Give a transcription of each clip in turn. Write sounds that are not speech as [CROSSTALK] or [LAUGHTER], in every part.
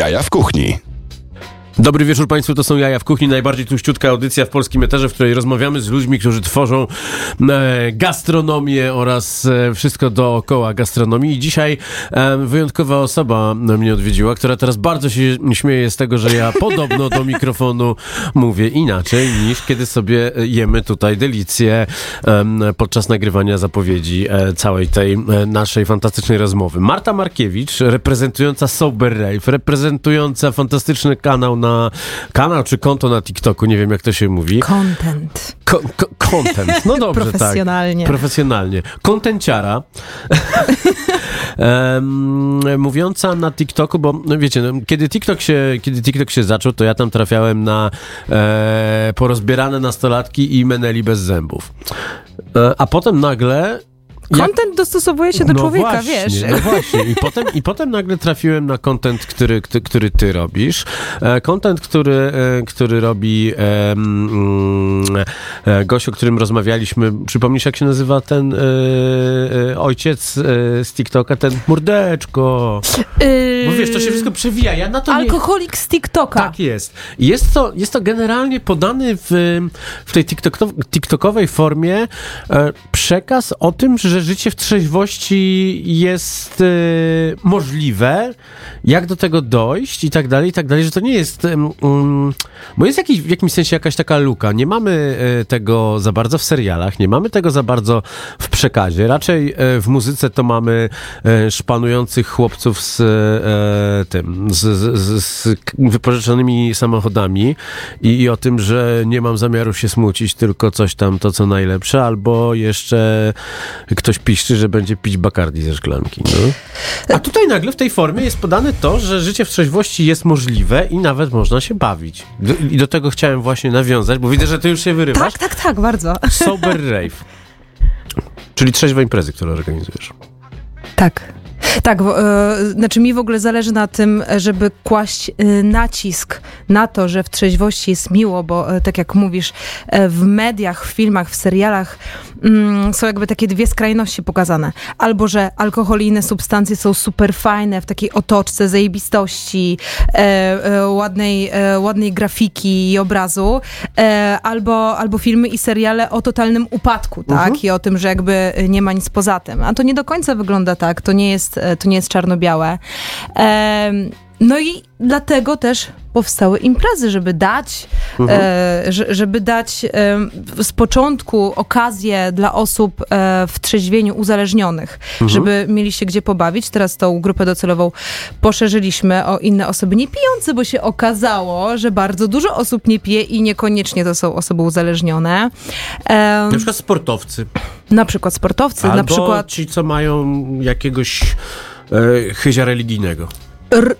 Jaja w kuchni. Dobry wieczór Państwu, to są Jaja w Kuchni, najbardziej tuściutka audycja w polskim eterze, w której rozmawiamy z ludźmi, którzy tworzą e, gastronomię oraz e, wszystko dookoła gastronomii. I dzisiaj e, wyjątkowa osoba mnie odwiedziła, która teraz bardzo się śmieje z tego, że ja podobno do mikrofonu mówię inaczej niż kiedy sobie jemy tutaj delicje podczas nagrywania zapowiedzi całej tej naszej fantastycznej rozmowy. Marta Markiewicz, reprezentująca Sober Rave, reprezentująca fantastyczny kanał na kanał czy konto na TikToku, nie wiem jak to się mówi. Content. Ko ko content, no [LAUGHS] dobrze, Profesjonalnie. tak. Profesjonalnie. Kontenciara. [LAUGHS] um, mówiąca na TikToku, bo no wiecie, no, kiedy, TikTok się, kiedy TikTok się zaczął, to ja tam trafiałem na e, porozbierane nastolatki i meneli bez zębów. E, a potem nagle Content dostosowuje się do no człowieka, właśnie, wiesz. No właśnie. I potem, I potem nagle trafiłem na content, który, który, który ty robisz. E, content, który, e, który robi e, e, gość, o którym rozmawialiśmy. Przypomnisz, jak się nazywa ten e, e, ojciec e, z TikToka? Ten mordeczko. Yy, Bo wiesz, to się wszystko przewija. Ja na to nie... Alkoholik z TikToka. Tak jest. Jest to, jest to generalnie podany w, w tej TikTok, TikTokowej formie e, przekaz o tym, że życie w trzeźwości jest e, możliwe, jak do tego dojść i tak dalej, i tak dalej, że to nie jest, um, bo jest jakiś, w jakimś sensie jakaś taka luka. Nie mamy e, tego za bardzo w serialach, nie mamy tego za bardzo w przekazie. Raczej e, w muzyce to mamy e, szpanujących chłopców z tym, z, z, z, wypożyczonymi samochodami i, i o tym, że nie mam zamiaru się smucić, tylko coś tam, to co najlepsze, albo jeszcze ktoś piszczy, że będzie pić Bacardi ze szklanki. No. A tutaj nagle w tej formie jest podane to, że życie w trzeźwości jest możliwe i nawet można się bawić. Do, I do tego chciałem właśnie nawiązać, bo widzę, że ty już się wyrywasz. Tak, tak, tak, bardzo. Sober [LAUGHS] Rave. Czyli trzeźwe imprezy, które organizujesz. Tak. Tak, bo, e, znaczy mi w ogóle zależy na tym, żeby kłaść e, nacisk na to, że w trzeźwości jest miło, bo e, tak jak mówisz, w mediach, w filmach, w serialach mm, są jakby takie dwie skrajności pokazane. Albo, że alkohol i inne substancje są super fajne w takiej otoczce zajebistości, ładnej, ładnej grafiki i obrazu, albo, albo filmy i seriale o totalnym upadku, tak? I o tym, że jakby nie ma nic poza tym. A to nie do końca wygląda tak, to nie jest, to nie jest czarno-białe. Em, no i dlatego też powstały imprezy, żeby dać, e, że- żeby dać em, z początku okazję dla osób e, w trzeźwieniu uzależnionych, żeby mieli się gdzie pobawić. Teraz tą grupę docelową poszerzyliśmy o inne osoby nie pijące, bo się okazało, że bardzo dużo osób nie pije i niekoniecznie to są osoby uzależnione. Em, Na przykład sportowcy. na przykład sportowcy, Albo na przykład ci, co mają jakiegoś e, chyzia religijnego.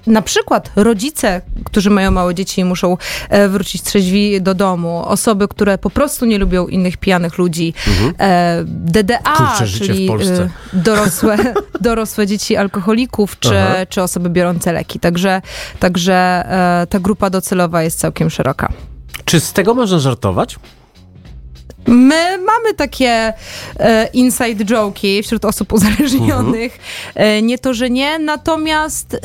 Na przykład rodzice, którzy mają małe dzieci i muszą e, wrócić trzeźwi do domu, osoby, które po prostu nie lubią innych pijanych ludzi, e, DDA, Mhm. Kurczę, czyli e, dorosłe, [LAUGHS] dorosłe dzieci alkoholików, czy, Aha. czy osoby biorące leki. Także, także ta grupa docelowa jest całkiem szeroka. Czy z tego można żartować? My mamy takie e, inside joke'i wśród osób uzależnionych. E, nie to, że nie, natomiast,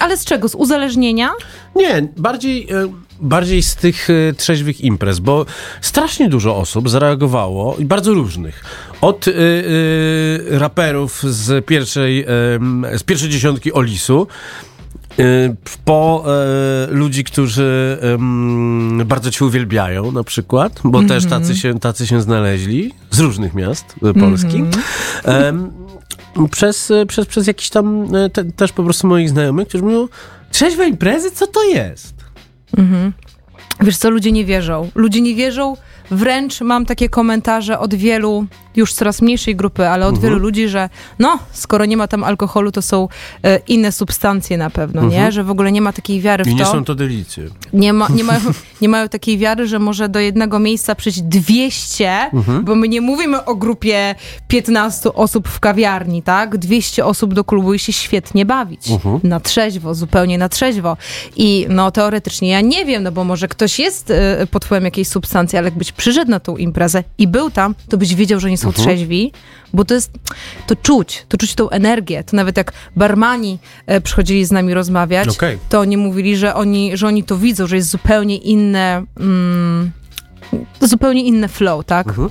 ale z czego? Z uzależnienia? Nie, bardziej, e, bardziej z tych e, trzeźwych imprez, bo strasznie dużo osób zareagowało, i bardzo różnych. Od e, e, raperów z pierwszej, em, z pierwszej dziesiątki Olisu, po e, ludzi, którzy em, bardzo cię uwielbiają na przykład, bo też tacy się, tacy się znaleźli z różnych miast e, Polski. Em, przez, e, przez, przez jakiś tam e, te, też po prostu moich znajomych, którzy mówią, trzeźwe imprezy, co to jest? Wiesz co, ludzie nie wierzą. Ludzie nie wierzą, wręcz mam takie komentarze od wielu, już coraz mniejszej grupy, ale od wielu ludzi, że no, skoro nie ma tam alkoholu, to są e, inne substancje na pewno, nie? Że w ogóle nie ma takiej wiary w I nie to. są to delicje. Nie, ma, nie, mają, [LAUGHS] nie mają takiej wiary, że może do jednego miejsca przyjść 200, bo my nie mówimy o grupie 15 osób w kawiarni, tak? 200 osób do klubu i się świetnie bawić. Na trzeźwo, zupełnie na trzeźwo. I no teoretycznie ja nie wiem, no bo może ktoś jest y, pod wpływem jakiejś substancji, ale jakbyś przyszedł na tą imprezę i był tam, to byś wiedział, że nie są Mhm. trzeźwi, bo to jest, to czuć, to czuć tą energię. To nawet jak barmani e, przychodzili z nami rozmawiać, Okej. to oni mówili, że oni, że oni to widzą, że jest zupełnie inne, mm, zupełnie inne flow, tak? Mhm.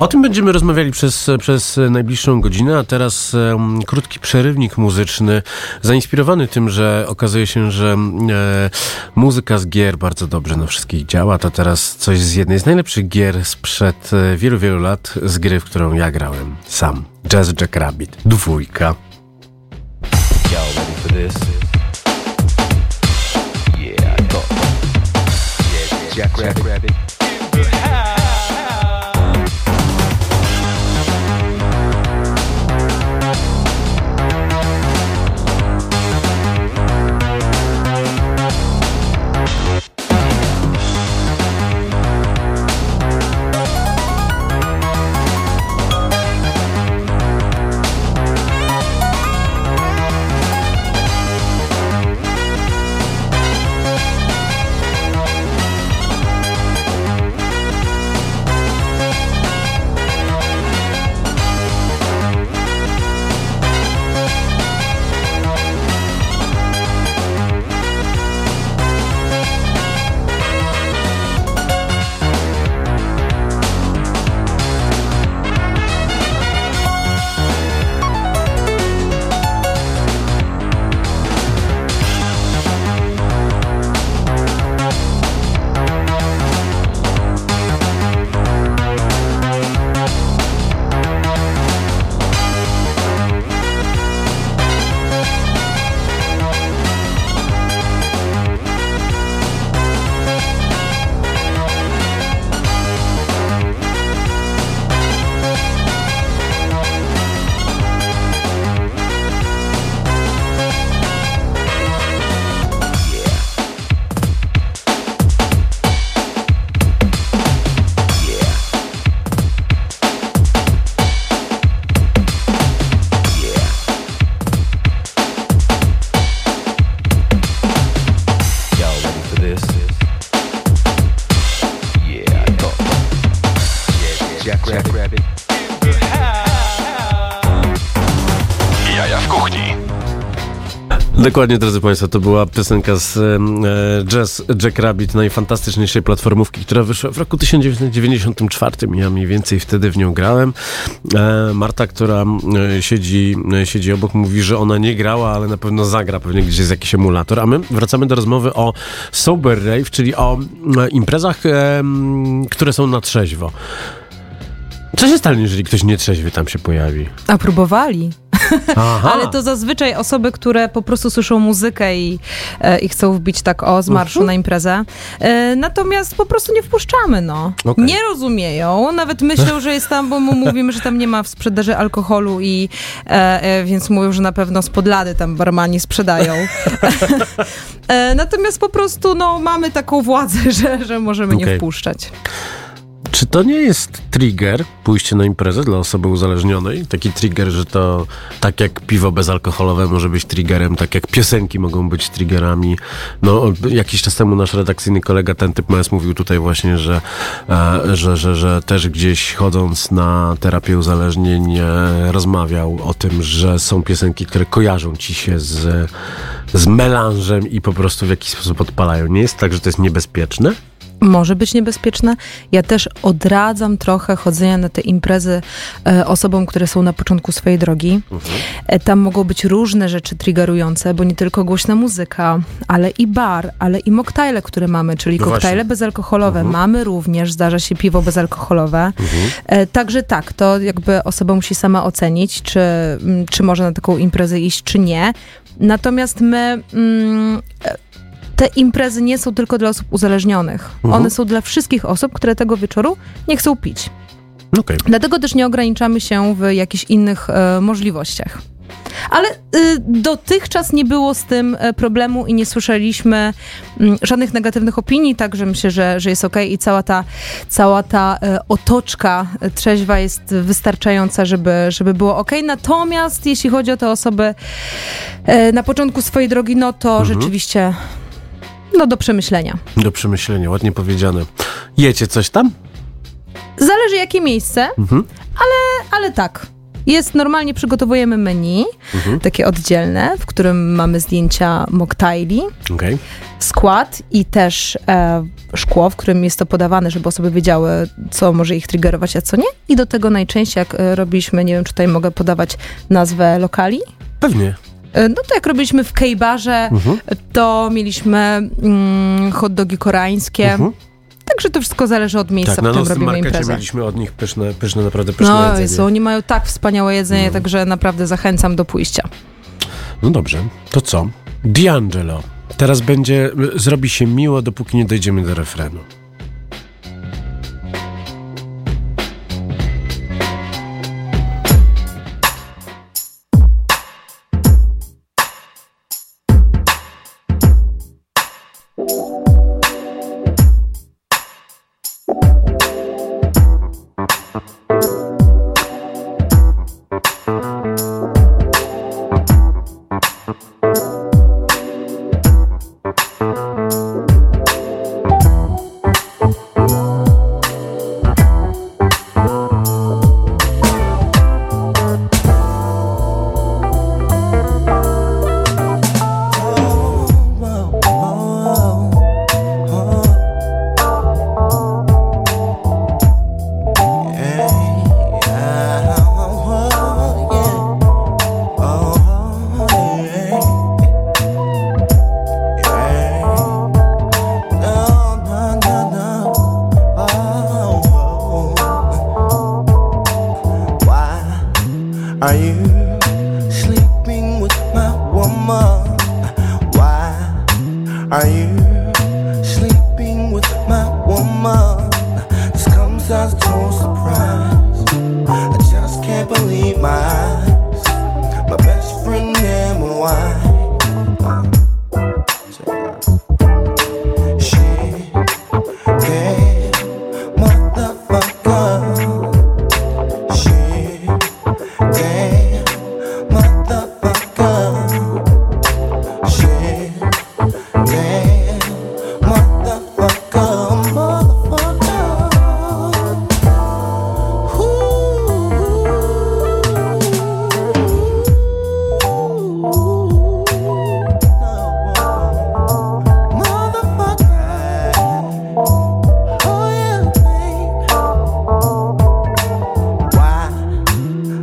O tym będziemy rozmawiali przez, przez najbliższą godzinę, a teraz em, krótki przerywnik muzyczny, zainspirowany tym, że okazuje się, że e, muzyka z gier bardzo dobrze na wszystkich działa. To teraz coś z jednej z najlepszych gier sprzed e, wielu, wielu lat, z gry, w którą ja grałem sam. Jazz Jack Rabbit, dwójka. Y'all ready Dokładnie, drodzy Państwo, to była piosenka z e, Jazz Jack Rabbit, najfantastyczniejszej platformówki, która wyszła w roku 1994. Ja mniej więcej wtedy w nią grałem. E, Marta, która e, siedzi, e, siedzi obok, mówi, że ona nie grała, ale na pewno zagra, pewnie gdzieś jest jakiś emulator. A my wracamy do rozmowy o Sober Rave, czyli o e, imprezach, które są na trzeźwo. Co się stanie, jeżeli ktoś nietrzeźwy tam się pojawi? A próbowali. [LAUGHS] Ale to zazwyczaj osoby, które po prostu słyszą muzykę i, e, i chcą wbić tak o z marszu Mhm. na imprezę. E, natomiast po prostu nie wpuszczamy, no. Okej. Nie rozumieją, nawet myślą, że jest tam, bo mu [LAUGHS] mówimy, że tam nie ma w sprzedaży alkoholu i e, e, więc mówią, że na pewno z podlady tam barmani sprzedają. [LAUGHS] e, natomiast po prostu no, mamy taką władzę, że, że możemy nie Okej. wpuszczać. Czy to nie jest trigger, pójście na imprezę dla osoby uzależnionej? Taki trigger, że to tak jak piwo bezalkoholowe może być triggerem, tak jak piosenki mogą być triggerami. No, jakiś czas temu nasz redakcyjny kolega, ten typ Mes, mówił tutaj właśnie, że, e, że, że, że też gdzieś chodząc na terapię uzależnień e, rozmawiał o tym, że są piosenki, które kojarzą ci się z, z melanżem i po prostu w jakiś sposób odpalają. Nie jest tak, że to jest niebezpieczne? Może być niebezpieczne. Ja też odradzam trochę chodzenia na te imprezy e, osobom, które są na początku swojej drogi. E, tam mogą być różne rzeczy triggerujące, bo nie tylko głośna muzyka, ale i bar, ale i moktajle, które mamy, czyli No koktajle właśnie. bezalkoholowe. Mamy również, zdarza się piwo bezalkoholowe. E, także tak, to jakby osoba musi sama ocenić, czy, mm, czy może na taką imprezę iść, czy nie. Natomiast my... Mm, e, te imprezy nie są tylko dla osób uzależnionych. Mhm. One są dla wszystkich osób, które tego wieczoru nie chcą pić. Okej. Dlatego też nie ograniczamy się w jakichś innych e, możliwościach. Ale y, dotychczas nie było z tym e, problemu i nie słyszeliśmy mm, żadnych negatywnych opinii, także myślę, że, że jest okej i cała ta, cała ta e, otoczka trzeźwa jest wystarczająca, żeby, żeby było okej. Natomiast jeśli chodzi o te osoby e, na początku swojej drogi, no to rzeczywiście no do przemyślenia. Do przemyślenia, ładnie powiedziane. Jecie coś tam? Zależy jakie miejsce, Mhm. ale, ale tak. Jest, normalnie przygotowujemy menu, Mhm. takie oddzielne, w którym mamy zdjęcia mocktaili, Okej. skład i też e, szkło, w którym jest to podawane, żeby osoby wiedziały, co może ich triggerować, a co nie. I do tego najczęściej, jak e, robiliśmy, nie wiem, czy tutaj mogę podawać nazwę lokali, Pewnie. E, No to jak robiliśmy w Kejbarze, Mhm. to mieliśmy mm, hot dogi koreańskie. Mhm. Także to wszystko zależy od miejsca, Tak, w którym robimy imprezę. mieliśmy od nich pyszne, pyszne naprawdę pyszne No jedzenie. Jezu, oni mają tak wspaniałe jedzenie, No. także naprawdę zachęcam do pójścia. No dobrze, to co? D'Angelo. Teraz będzie, zrobi się miło, dopóki nie dojdziemy do refrenu.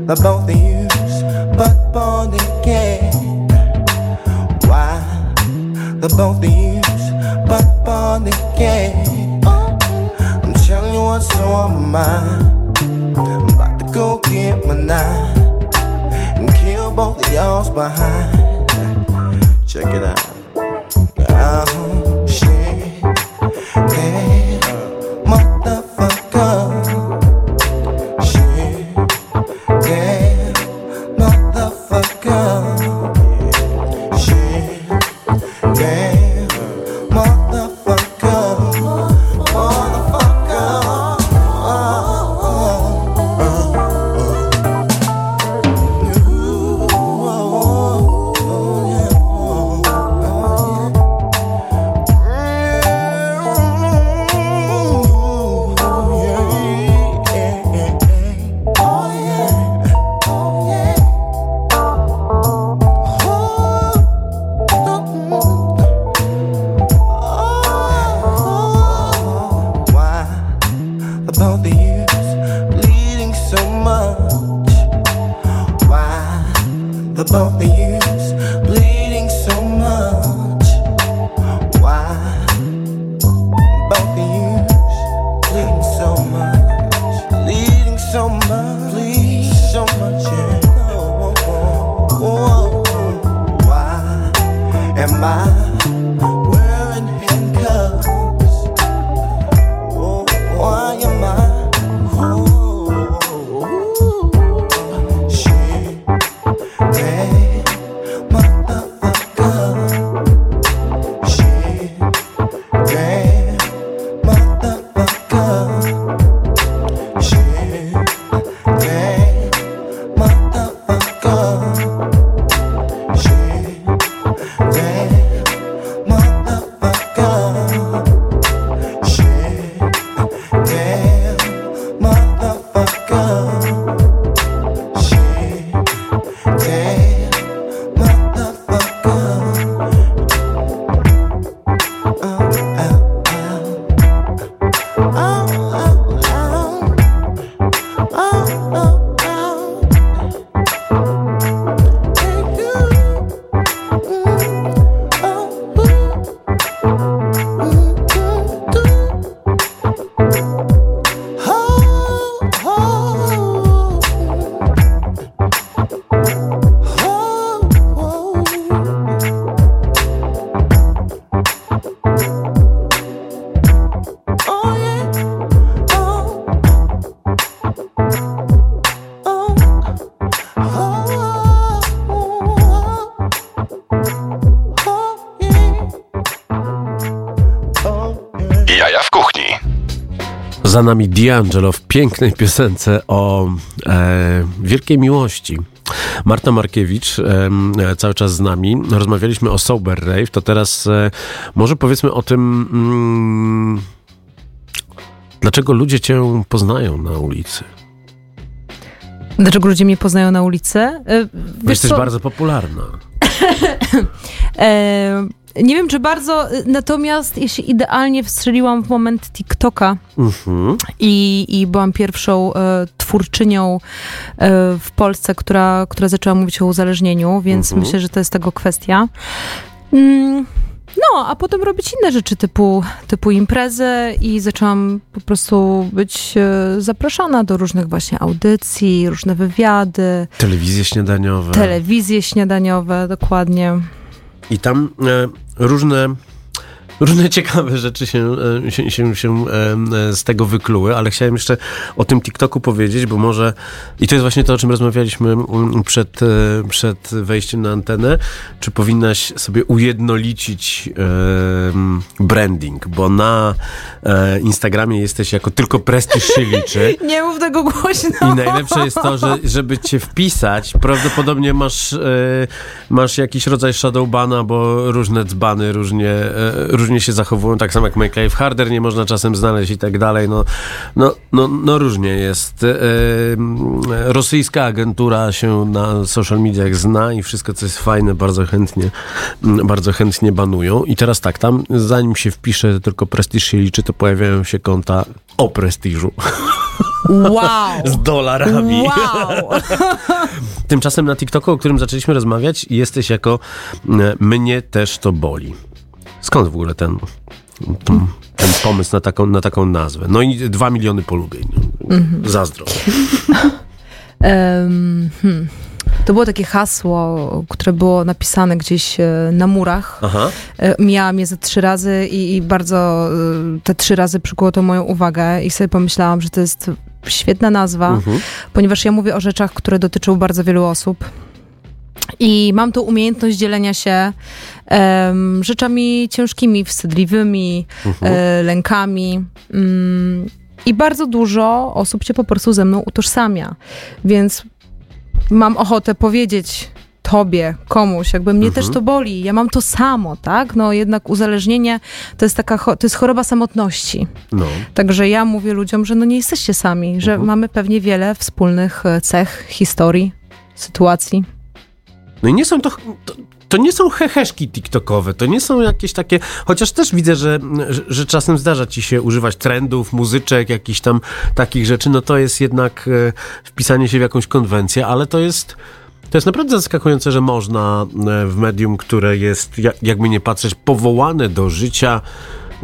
The both of you's but born again? Why the both of you's Za nami D'Angelo w pięknej piosence o e, wielkiej miłości. Marta Markiewicz e, cały czas z nami. Rozmawialiśmy o Sober Rave, to teraz e, może powiedzmy o tym, mm, dlaczego ludzie cię poznają na ulicy. Dlaczego ludzie mnie poznają na ulicy? E, Bo wiesz jesteś co? bardzo popularna. [LAUGHS] E, nie wiem, czy bardzo, e, natomiast ja się idealnie wstrzeliłam w moment TikToka Mhm. i, i byłam pierwszą e, twórczynią e, w Polsce, która, która zaczęła mówić o uzależnieniu, więc Mhm. myślę, że to jest tego kwestia. Mm, no, a potem robić inne rzeczy typu, typu imprezy i zaczęłam po prostu być e, zapraszana do różnych właśnie audycji, różne wywiady, Telewizje śniadaniowe. telewizje śniadaniowe, dokładnie. I tam e, różne, różne [LAUGHS] ciekawe rzeczy się, e, się, się, się e, e, z tego wykluły, ale chciałem jeszcze o tym TikToku powiedzieć, bo może, i to jest właśnie to, o czym rozmawialiśmy mm, przed, przed wejściem na antenę, czy powinnaś sobie ujednolicić branding, bo na Instagramie jesteś jako tylko prestiż się liczy. [LAUGHS] Nie mów tego głośno. I najlepsze jest to, że żeby cię wpisać, prawdopodobnie masz, masz jakiś rodzaj shadowbana, bo różne dzbany różnie, e, różnie się zachowują, tak samo jak Make Life Harder nie można czasem znaleźć i tak dalej. No, no, no, no różnie jest. E, m, rosyjska agentura się na social mediach zna i wszystko, co jest fajne, bardzo chętnie, m, bardzo chętnie banują. I teraz tak, tam zanim się wpisze, tylko prestiż się liczy, to pojawiają się konta o prestiżu Wow. [LAUGHS] z dolarami. Wow. [LAUGHS] Tymczasem na TikToku, o którym zaczęliśmy rozmawiać, jesteś jako e, mnie też to boli. Skąd w ogóle ten, ten, ten pomysł na taką, na taką nazwę? No i dwa miliony polubień. Zazdro. [LAUGHS] Em, hmm. To było takie hasło, które było napisane gdzieś e, na murach. Aha. E, Miałam je ze trzy razy i, i bardzo e, te trzy razy przykuło to moją uwagę i sobie pomyślałam, że to jest świetna nazwa, Mhm. ponieważ ja mówię o rzeczach, które dotyczą bardzo wielu osób. I mam tą umiejętność dzielenia się em, rzeczami ciężkimi, wstydliwymi, e, lękami. Mm, I bardzo dużo osób się po prostu ze mną utożsamia. Więc mam ochotę powiedzieć tobie, komuś, jakby mnie też to boli, ja mam to samo, tak? No jednak uzależnienie to jest taka, to jest choroba samotności. No. Także ja mówię ludziom, że no nie jesteście sami, że mamy pewnie wiele wspólnych e, cech, historii, sytuacji. No i nie są to, to, to nie są heheszki tiktokowe, to nie są jakieś takie, chociaż też widzę, że, że, czasem zdarza ci się używać trendów, muzyczek, jakichś tam takich rzeczy, no to jest jednak e, wpisanie się w jakąś konwencję, ale to jest... To jest naprawdę zaskakujące, że można e, w medium, które jest, jak- jakby nie patrzeć, powołane do życia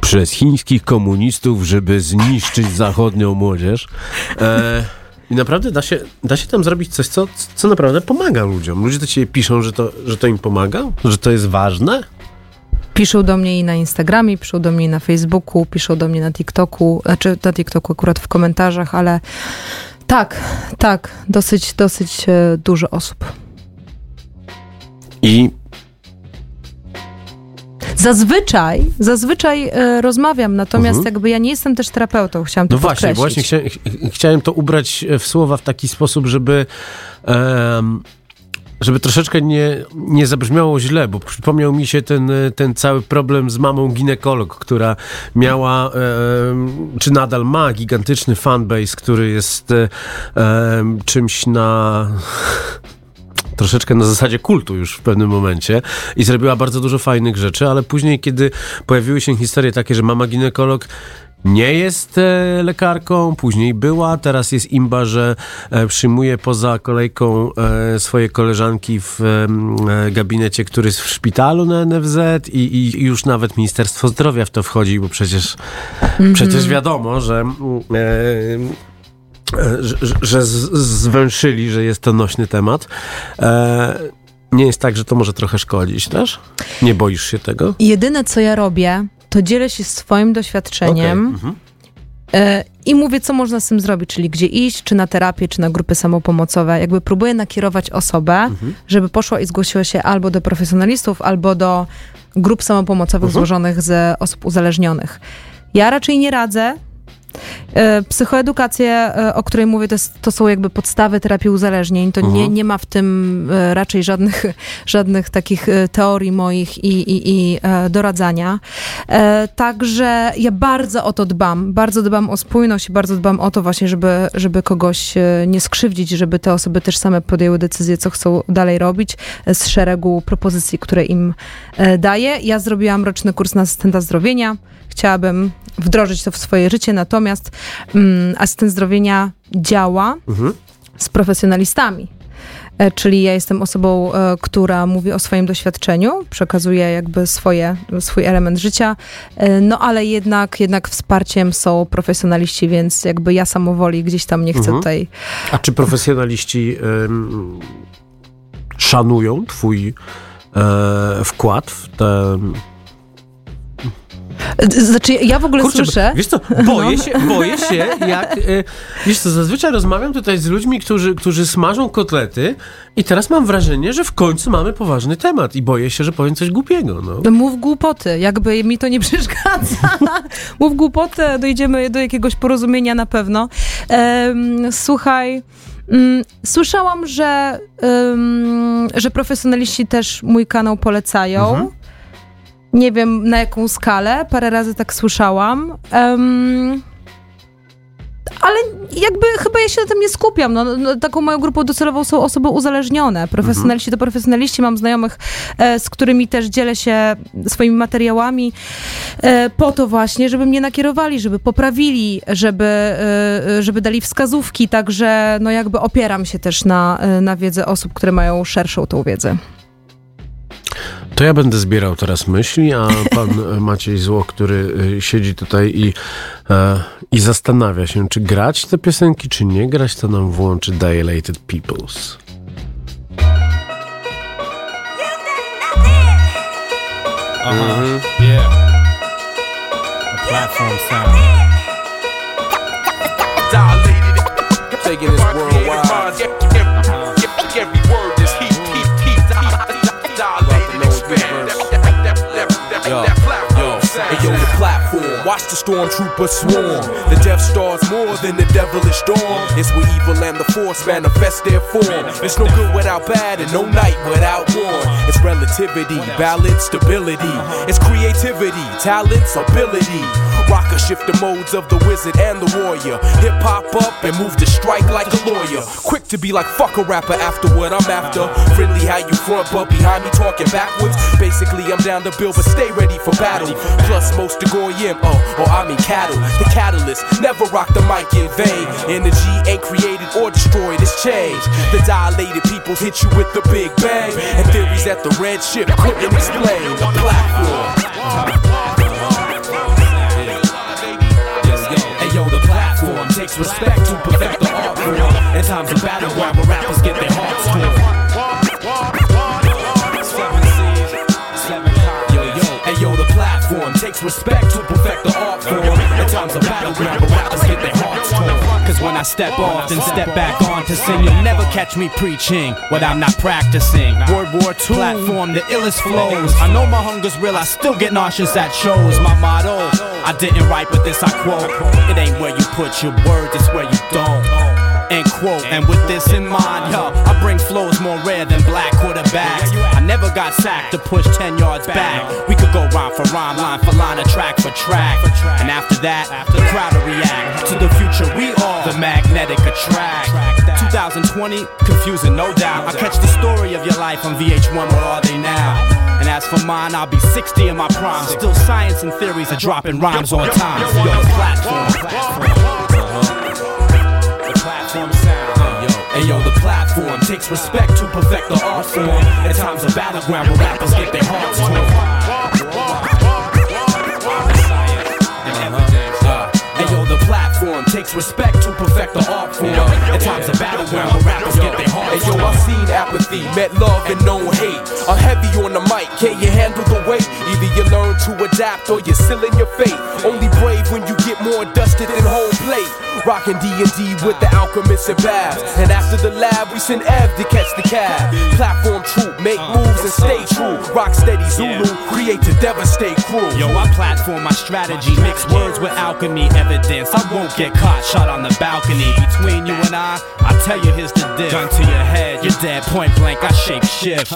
przez chińskich komunistów, żeby zniszczyć zachodnią młodzież. E, I naprawdę da się, da się tam zrobić coś, co, co naprawdę pomaga ludziom. Ludzie do ciebie piszą, że to, że to im pomaga, że to jest ważne. Piszą do mnie i na Instagramie, piszą do mnie na Facebooku, piszą do mnie na TikToku, znaczy na TikToku akurat w komentarzach, ale tak, tak, dosyć, dosyć e, dużo osób. I Zazwyczaj, zazwyczaj e, rozmawiam, natomiast Mhm. jakby ja nie jestem też terapeutą, chciałam to no właśnie, właśnie chcia, ch- chciałem to ubrać w słowa w taki sposób, żeby. żeby troszeczkę nie, nie zabrzmiało źle, bo przypomniał mi się ten, e, ten cały problem z mamą ginekolog, która miała, em, czy nadal ma gigantyczny fanbase, który jest e, czymś na troszeczkę na zasadzie kultu już w pewnym momencie i zrobiła bardzo dużo fajnych rzeczy, ale później, kiedy pojawiły się historie takie, że mama ginekolog nie jest e, lekarką, później była, teraz jest imba, że e, przyjmuje poza kolejką e, swoje koleżanki w em, e, gabinecie, który jest w szpitalu na NFZ i, i i już nawet Ministerstwo Zdrowia w to wchodzi, bo przecież, przecież wiadomo, że mm, e, e, że, że- że zwęszyli, że jest to nośny temat. E, nie jest tak, że to może trochę szkodzić też? Nie boisz się tego? Jedyne, co ja robię, to dzielę się swoim doświadczeniem Okej, mhm. e, i mówię, co można z tym zrobić, czyli gdzie iść, czy na terapię, czy na grupy samopomocowe. Jakby próbuję nakierować osobę, Mhm. żeby poszła i zgłosiła się albo do profesjonalistów, albo do grup samopomocowych Mhm. złożonych z osób uzależnionych. Ja raczej nie radzę, E, Psychoedukację, e, o której mówię, to, jest, to są jakby podstawy terapii uzależnień. To nie, nie ma w tym e, raczej żadnych, [LAUGHS] żadnych takich teorii moich i, i, i doradzania. Także ja bardzo o to dbam. Bardzo dbam o spójność i bardzo dbam o to właśnie, żeby, żeby kogoś nie skrzywdzić, żeby te osoby też same podjęły decyzję, co chcą dalej robić z szeregu propozycji, które im daję. Ja zrobiłam roczny kurs na asystenta zdrowienia. Chciałabym wdrożyć to w swoje życie, natomiast mm, asystent zdrowienia działa z profesjonalistami. E, Czyli ja jestem osobą, e, która mówi o swoim doświadczeniu, przekazuje jakby swoje, swój element życia, e, no ale jednak, jednak wsparciem są profesjonaliści, więc jakby ja samowoli gdzieś tam nie chcę Mhm. tutaj A czy profesjonaliści ym, szanują twój wkład w te... Znaczy, ja w ogóle Kurczę, słyszę. wiesz co, [LAUGHS] boję się, boję się, jak... Y, wiesz co, zazwyczaj rozmawiam tutaj z ludźmi, którzy, którzy smażą kotlety i teraz mam wrażenie, że w końcu mamy poważny temat i boję się, że powiem coś głupiego, no. No Mów głupoty, jakby mi to nie [LAUGHS] przeszkadza. Mów głupoty, dojdziemy do jakiegoś porozumienia na pewno. Em, słuchaj, mm, słyszałam, że, em, że profesjonaliści też mój kanał polecają. Mhm. Nie wiem na jaką skalę, parę razy tak słyszałam. Em, ale jakby chyba ja się na tym nie skupiam. No, no, taką moją grupą docelową są osoby uzależnione. Profesjonaliści to profesjonaliści. Mam znajomych, e, z którymi też dzielę się swoimi materiałami e, po to właśnie, żeby mnie nakierowali, żeby poprawili, żeby, e, żeby dali wskazówki. Także no jakby opieram się też na, e, na wiedzę osób, które mają szerszą tą wiedzę. To ja będę zbierał teraz myśli, a pan e, Maciej Zło, który e, siedzi tutaj i, e, i zastanawia się, czy grać te piosenki, czy nie grać, to nam włączy Dilated Peoples. Uh-huh. Yeah. A platform sound. Dilated. Taking this worldwide. Yo, the platform. Watch the stormtroopers swarm. The Death Star's more than the devilish dawn. It's where evil and the force manifest their form. It's no good without bad and no night without warm. It's relativity, balance, stability. It's creativity, talents, ability. Rocker shift the modes of the wizard and the warrior. Hip hop up and move to strike like a lawyer. Quick to be like fuck a rapper after what I'm after. Friendly how you front, but behind me talking backwards. Basically, I'm down to build, but stay ready for battle. Plus, most to goyim, oh, uh, or I mean cattle. The catalyst never rock the mic in vain. Energy ain't created or destroyed, it's changed. The dilated people hit you with the big bang. And theories that the red ship couldn't explain. The platform. Hey yo, the platform takes respect to perfect the art form. In times of battleground where rappers get their hearts torn. Respect to perfect the art form. In times of battleground where rappers get their hearts torn. Cause when I step off and step back on to sing, you'll never catch me preaching what I'm not practicing. World War II, platform, the illest flows. I know my hunger's real, I still get nauseous at shows. My motto, I didn't write, but this I quote. It ain't where you put your words, it's where you don't. End quote. And with this in mind, yo, I bring flows more rare than black quarterbacks. I never got sacked to push 10 yards back. We could go rhyme for rhyme, line for line, a track for track. And after that, the crowd will react to the future we are, the magnetic attract. 2020, confusing, no doubt. I catch the story of your life on VH1, where are they now? And as for mine, I'll be 60 in my prime. Still, science and theories are dropping rhymes on time. Yo, platform. Respect to perfect the art form. In times of battleground where rappers seen apathy, met love and known hate. I'm heavy on the mic, can you handle the weight? Either you learn to adapt or you're still in your fate. Only brave when you get more dusted than home plate. Rocking D&D with the alchemists and babs. And after the lab, we send Ev to catch the cab. Platform troop, make uh, moves and stay uh, true. Rock steady Zulu, create to devastate crew. Yo, I platform my strategy, mix words with alchemy evidence. I won't get caught, shot on the balcony. Between you and I, I tell you here's the deal. Gun to your head, you're dead, point blank. I shape shift.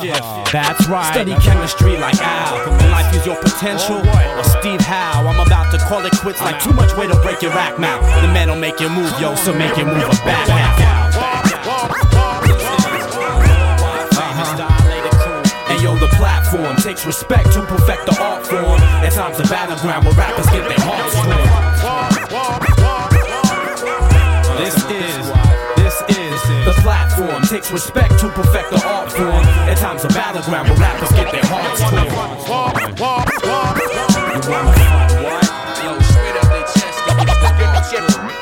That's right. Study chemistry like Al. Life use your potential or Steve Howe. I'm about to call it quits like too much weight to break your rack mouth. The man will make you move, yo, so make you move it back now. And uh-huh. yo, the platform takes respect to perfect the art form. At times, the battleground where rappers get their hearts torn. The platform takes respect to perfect the art form. At times, a battleground where rappers get their hearts torn.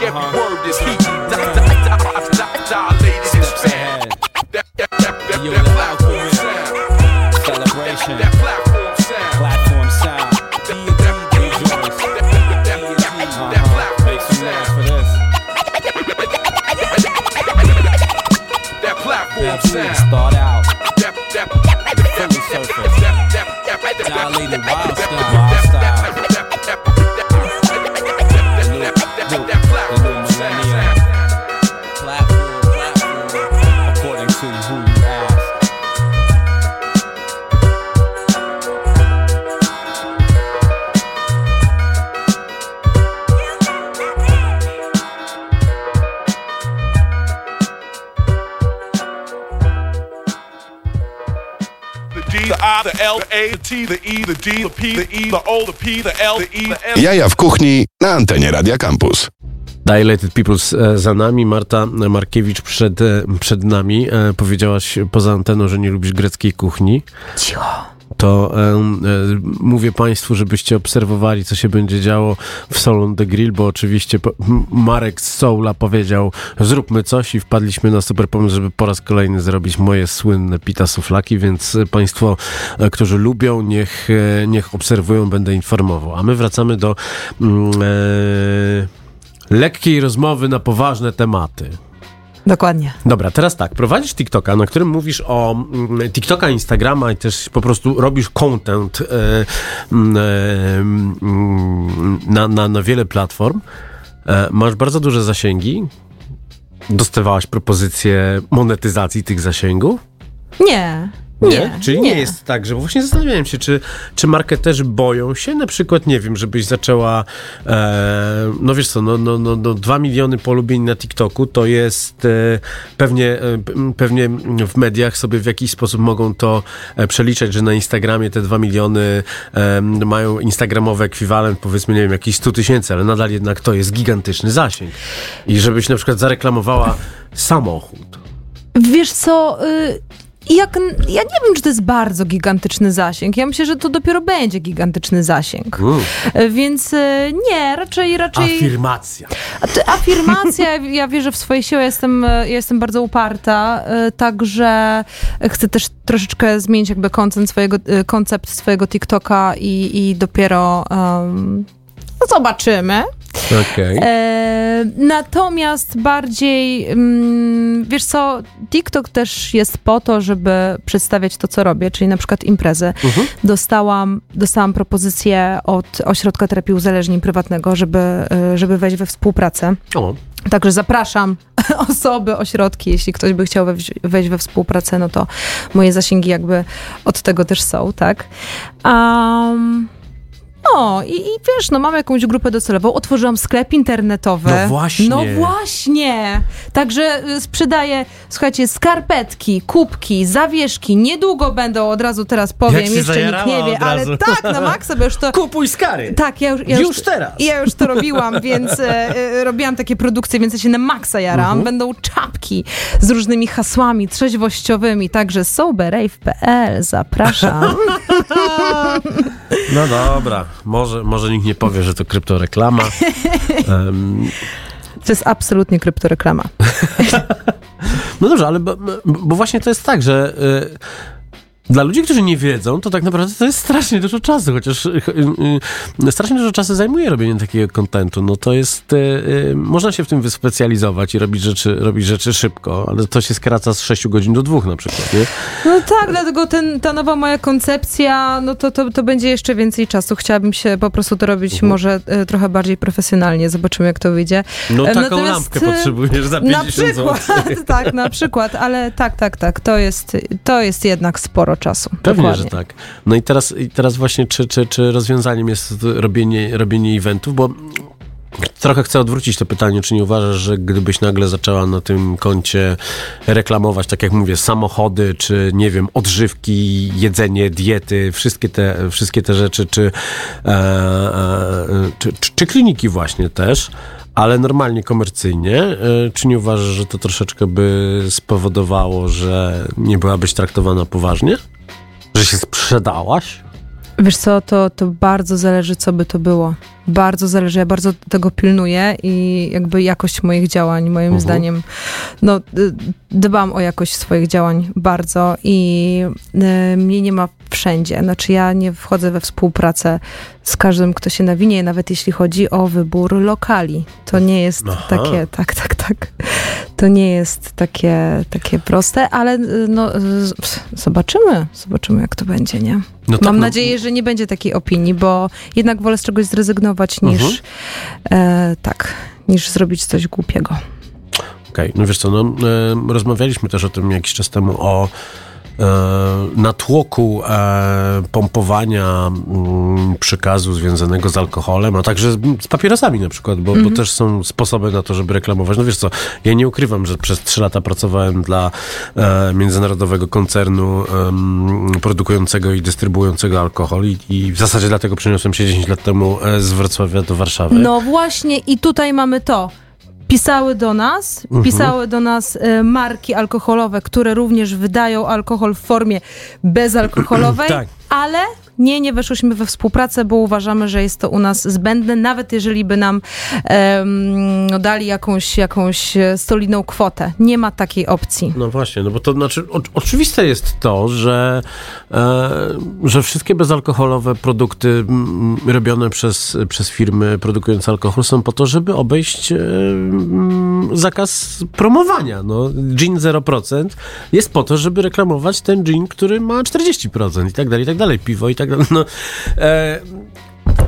Every word is heat. Dilated and spam. Step six, start out. The Philly surface. Dilated wild style. Jaja w kuchni na antenie Radia Campus. Dilated Peoples e, za nami, Marta Markiewicz przed, e, przed nami. E, Powiedziałaś poza anteną, że nie lubisz greckiej kuchni. Cicho. To e, e, mówię Państwu, żebyście obserwowali, co się będzie działo w Solon the Grill, bo oczywiście Marek z Soula powiedział, zróbmy coś i wpadliśmy na super pomysł, żeby po raz kolejny zrobić moje słynne pita suflaki, więc e, Państwo, e, którzy lubią, niech, e, niech obserwują, będę informował. A my wracamy do mm, e, lekkiej rozmowy na poważne tematy. Dokładnie. Dobra, teraz tak, prowadzisz TikToka, na którym mówisz o mm, TikToka, Instagrama i też po prostu robisz content e, mm, e, mm, na, na, na wiele platform. E, masz bardzo duże zasięgi. Dostawałaś propozycję monetyzacji tych zasięgów? Nie. Nie. Czyli nie. jest tak, że właśnie zastanawiałem się, czy, czy marketerzy boją się na przykład, nie wiem, żebyś zaczęła, e, no wiesz co, no, no, no, no 2 miliony polubień na TikToku to jest e, pewnie, e, pewnie w mediach sobie w jakiś sposób mogą to e, przeliczać, że na Instagramie te 2 miliony mają instagramowy ekwiwalent powiedzmy, nie wiem, jakiś 100 tysięcy, ale nadal jednak to jest gigantyczny zasięg. I żebyś na przykład zareklamowała samochód. Wiesz co, y, jak, ja nie wiem, czy to jest bardzo gigantyczny zasięg. Ja myślę, że to dopiero będzie gigantyczny zasięg. Y, Więc y, nie, raczej, raczej... Afirmacja. Afirmacja, ja wierzę w swoje siły, jestem, e, jestem bardzo uparta, e, także chcę też troszeczkę zmienić jakby koncept swojego, e, koncept swojego TikToka i, i dopiero um, no zobaczymy. Okej. E, natomiast bardziej, mm, wiesz co, TikTok też jest po to, żeby przedstawiać to, co robię, czyli na przykład imprezy. Dostałam, dostałam propozycję od Ośrodka Terapii Uzależnień Prywatnego, żeby, e, żeby wejść we współpracę. O, Także zapraszam [LAUGHS] osoby, ośrodki, jeśli ktoś by chciał wejść, wejść we współpracę, no to moje zasięgi jakby od tego też są, tak? Um, no i, i wiesz, no mam jakąś grupę docelową, otworzyłam sklep internetowy. No właśnie. No właśnie. Także y, sprzedaję, słuchajcie, skarpetki, kubki, zawieszki. Niedługo będą, od razu teraz powiem, Jak jeszcze nikt nie wie, ale tak, na [LAUGHS] maksa, bo już to... Kupuj skary! Tak, ja już, ja Już teraz. Ja już to robiłam, [LAUGHS] więc e, e, robiłam takie produkcje, więc ja się na maksa jaram. Mhm. Będą czapki z różnymi hasłami trzeźwościowymi, także soberrave.pl, zapraszam. [LAUGHS] No dobra, może, może nikt nie powie, że to kryptoreklama. [LAUGHS] Em, To jest absolutnie kryptoreklama. [LAUGHS] no dobrze, ale bo, bo właśnie to jest tak, że Dla ludzi, którzy nie wiedzą, to tak naprawdę to jest strasznie dużo czasu, chociaż y, y, y, strasznie dużo czasu zajmuje robienie takiego kontentu. No to jest, y, y, można się w tym wyspecjalizować i robić rzeczy, robić rzeczy szybko, ale to się skraca z 6 godzin do 2 na przykład, nie? No tak, dlatego ten, ta nowa moja koncepcja, no to, to, to będzie jeszcze więcej czasu. Chciałabym się po prostu to robić może e, trochę bardziej profesjonalnie. Zobaczymy, jak to wyjdzie. No E, taką natomiast, lampkę e, potrzebujesz za Na 50 przykład, zł. [LAUGHS] tak, na przykład, ale tak, tak, tak, to jest, to jest jednak sporo czasu. Pewnie, Dokładnie. że tak. No i teraz, i teraz właśnie, czy, czy, czy rozwiązaniem jest robienie, robienie eventów, bo trochę chcę odwrócić to pytanie, czy nie uważasz, że gdybyś nagle zaczęła na tym koncie reklamować, tak jak mówię, samochody, czy nie wiem, odżywki, jedzenie, diety, wszystkie te, wszystkie te rzeczy, czy, e, e, czy, czy kliniki właśnie też, ale normalnie komercyjnie, e, czy nie uważasz, że to troszeczkę by spowodowało, że nie byłabyś traktowana poważnie? Że się sprzedałaś? Wiesz co, to, to bardzo zależy, co by to było. Bardzo zależy, ja bardzo tego pilnuję i jakby jakość moich działań, moim Mhm. zdaniem, no dbam o jakość swoich działań bardzo i y, mnie nie ma wszędzie. Znaczy ja nie wchodzę we współpracę z każdym, kto się nawinie, nawet jeśli chodzi o wybór lokali. To nie jest Aha. takie, tak, tak, tak. To nie jest takie, takie proste, ale y, no, z- zobaczymy, zobaczymy jak to będzie, nie? No tak, Mam no- nadzieję, że nie będzie takiej opinii, bo jednak wolę z czegoś zrezygnować niż Mhm. e, tak, niż zrobić coś głupiego. Okej, no wiesz co, no, e, rozmawialiśmy też o tym jakiś czas temu, o natłoku e, pompowania mm, przekazu związanego z alkoholem, a także z, papierosami na przykład, bo, bo też są sposoby na to, żeby reklamować. No wiesz co, ja nie ukrywam, że przez trzy lata pracowałem dla e, międzynarodowego koncernu produkującego i dystrybuującego alkohol i, i w zasadzie dlatego przeniosłem się 10 lat temu e, z Wrocławia do Warszawy. No właśnie i tutaj mamy to. Pisały do nas, Mhm. pisały do nas e, marki alkoholowe, które również wydają alkohol w formie bezalkoholowej, [CLEARS THROAT] Tak. ale nie, nie weszłyśmy we współpracę, bo uważamy, że jest to u nas zbędne, nawet jeżeli by nam em, no, dali jakąś, jakąś e, solidną kwotę. Nie ma takiej opcji. No właśnie, no bo to znaczy, o, oczywiste jest to, że, e, że wszystkie bezalkoholowe produkty mm, robione przez, przez firmy produkujące alkohol są po to, żeby obejść e, mm, zakaz promowania. No, gin 0% jest po to, żeby reklamować ten gin, który ma 40% i tak dalej, i tak dalej, piwo i tak No, e,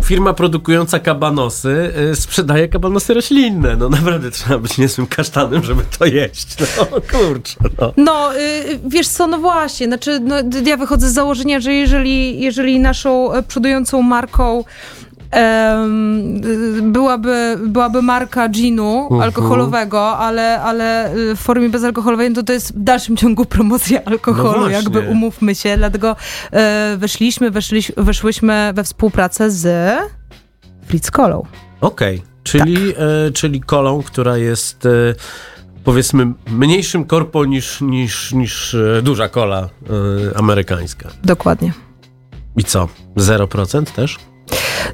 Firma produkująca kabanosy y, sprzedaje kabanosy roślinne. No naprawdę trzeba być niezłym kasztanem, żeby to jeść. No kurczę, no. No, y, wiesz co, no właśnie, znaczy no, ja wychodzę z założenia, że jeżeli, jeżeli naszą e, przodującą marką y, byłaby, byłaby marka ginu Mhm. alkoholowego, ale, ale y, w formie bezalkoholowej, no to to jest w dalszym [LAUGHS] ciągu promocja alkoholu, No jakby umówmy się, dlatego e, weszliśmy, weszliś, weszłyśmy we współpracę z Fritz Kolą. Okej, czyli, e, czyli kolą, która jest e, powiedzmy mniejszym korpo niż, niż, niż e, duża kola e, amerykańska. Dokładnie. I co? 0% też?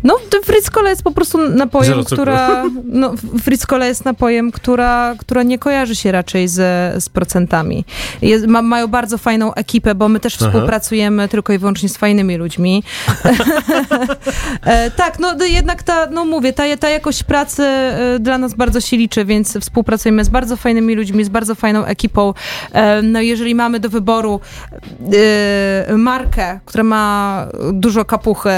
No, Fritz Cola jest po prostu napojem, Zero cukru. która. [LAUGHS] No, Fritz Cola jest napojem, która, która nie kojarzy się raczej z, z procentami. Jest, ma, mają bardzo fajną ekipę, bo my też Aha. współpracujemy tylko i wyłącznie z fajnymi ludźmi. [LAUGHS] [LAUGHS] e, tak, no to jednak ta, no mówię, ta, ta jakość pracy e, dla nas bardzo się liczy, więc współpracujemy z bardzo fajnymi ludźmi, z bardzo fajną ekipą. E, no jeżeli mamy do wyboru markę, która ma dużo kapuchy,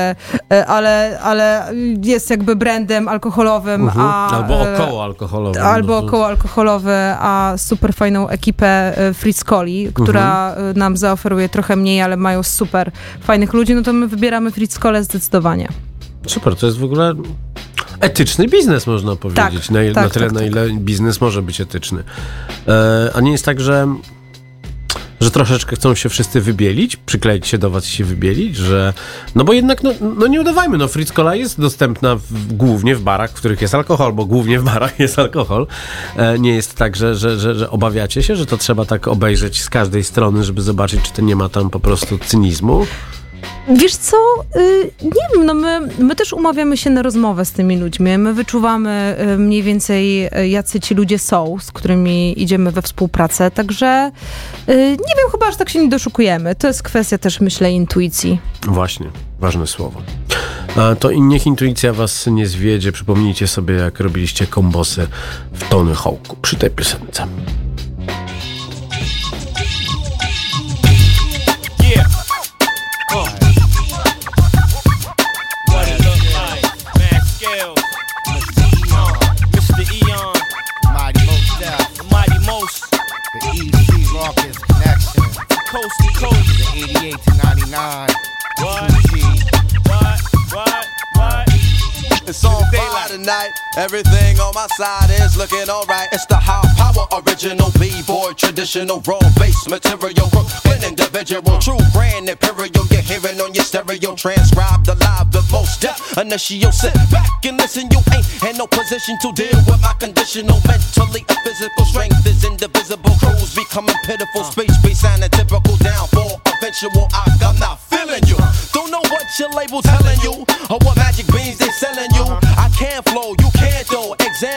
ale, ale jest jakby brandem alkoholowym, a, Albo e, około alkoholowe. Albo No około alkoholowe, a super fajną ekipę e, Fritz Coli, która e, nam zaoferuje trochę mniej, ale mają super fajnych ludzi, no to my wybieramy Fritz Cole zdecydowanie. Super, to jest w ogóle etyczny biznes, można powiedzieć. na, tak, na tyle, tak, na tak. ile biznes może być etyczny. E, a nie jest tak, że, że troszeczkę chcą się wszyscy wybielić, przykleić się do was i się wybielić, że... No bo jednak, no, no nie udawajmy, no Fritz Cola jest dostępna w, głównie w barach, w których jest alkohol, bo głównie w barach [LAUGHS] jest alkohol. E, nie jest tak, że, że, że, że obawiacie się, że to trzeba tak obejrzeć z każdej strony, żeby zobaczyć, czy to nie ma tam po prostu cynizmu. Wiesz co, y, nie wiem, no my, my też umawiamy się na rozmowę z tymi ludźmi. My wyczuwamy y, mniej więcej, y, jacy ci ludzie są, z którymi idziemy we współpracę, także nie wiem, chyba aż tak się nie doszukujemy. To jest kwestia też, myślę, intuicji. Właśnie, ważne słowo. A to niech intuicja was nie zwiedzie. Przypomnijcie sobie, jak robiliście kombosy w Tony Hawku przy tej piosence. Tonight. Everything on my side is looking alright. It's the high power original B-boy, traditional raw bass material. Brooklyn individual, true grand imperial. You're hearing on your stereo, transcribed alive the most death. Initial sit back and listen. You ain't in no position to deal with my conditional mentally and physical strength is indivisible. Crews becoming pitiful. Uh. Speech be sounding typical downfall. Eventual, I, I'm not feeling you. Don't know what your label telling you or what magic beans they selling you.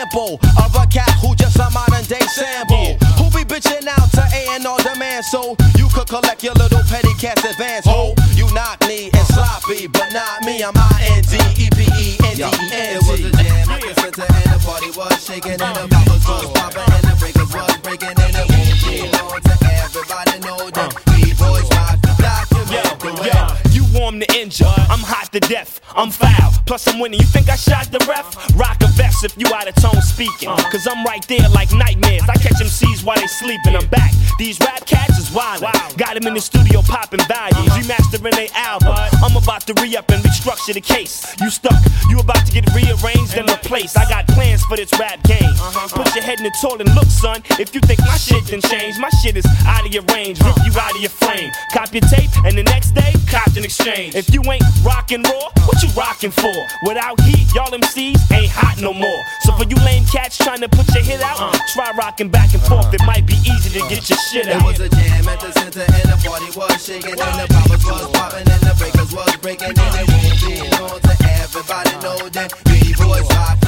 Example of a cat who just a modern day sample. Who be bitching out to A and R demand so you could collect your little petty cash advance. Ho, you knock me and sloppy, but not me. I'm I N D E P E N D E N It was a jam the center and the party was shaking and the bottles was popping and the breakers was breaking and it won't be long to everybody know that uh. we boys rock the the way. Yeah, you warm the engine. I'm hot to death. I'm foul. Plus I'm winning. You think I shot the ref? Rock a vest if you out of tone speaking. Uh. Cause I'm right there like nightmares. I catch them MCs while they sleeping. I'm back. These rap cats is wild. Got them in the studio popping values. Uh-huh. Remastering their album. I'm about to re-up and restructure the case. You stuck. You about to get rearranged and replaced. I got plans for this rap game. Uh-huh, uh-huh. Put your head in the toilet and look, son. If you think my shit didn't change, my shit is out of your range. Rip you out of your frame. Cop your tape and the next day, cop an exchange. If you ain't rockin' raw, what you rockin' for? Without heat, y'all MCs ain't hot no more. So for you lame cats trying to put your hit out, uh-huh. try rockin' back and forth. It uh-huh. might be easy to get your shit out. It was a jam at the center and the party was shaking and the bottles was popping and the breakers was breaking and it won't be long to everybody know that we boys rock the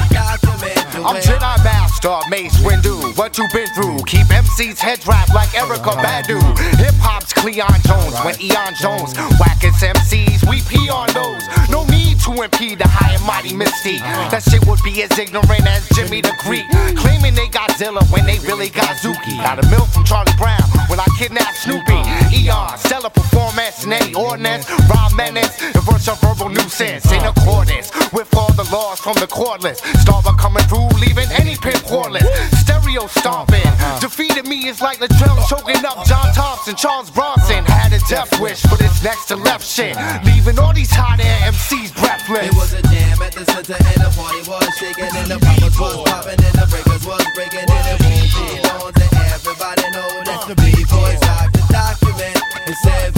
document the I'm. Jedi Master, Mace Windu. What you been through? Keep MC's head wrapped like Erica Badu. Hip hop's Cleon Jones when Eon Jones. Wackets MCs, we pee on those. No need to impede the high and mighty mystique. That shit would be as ignorant as Jimmy the Greek. Claiming they got Zilla when they really got Zuki. Got a milk from Charlie Brown when I kidnapped Snoopy. Eon, stellar performance, nay ordinance. Rob menace, and verse a verbal nuisance in accordance with all the laws from the cordless. Starver coming through, leaving any pin cordless. Stereo stomping. Defeated me is like Latrell choking up John Thompson. Charles Bronson had a death wish for this next to left shit. Leaving all these hot air MCs breathless. It was a jam at the center and the party was shaking and the bottles was popping and the breakers was breaking and it won't be to everybody know that the B-boys rock the document. It said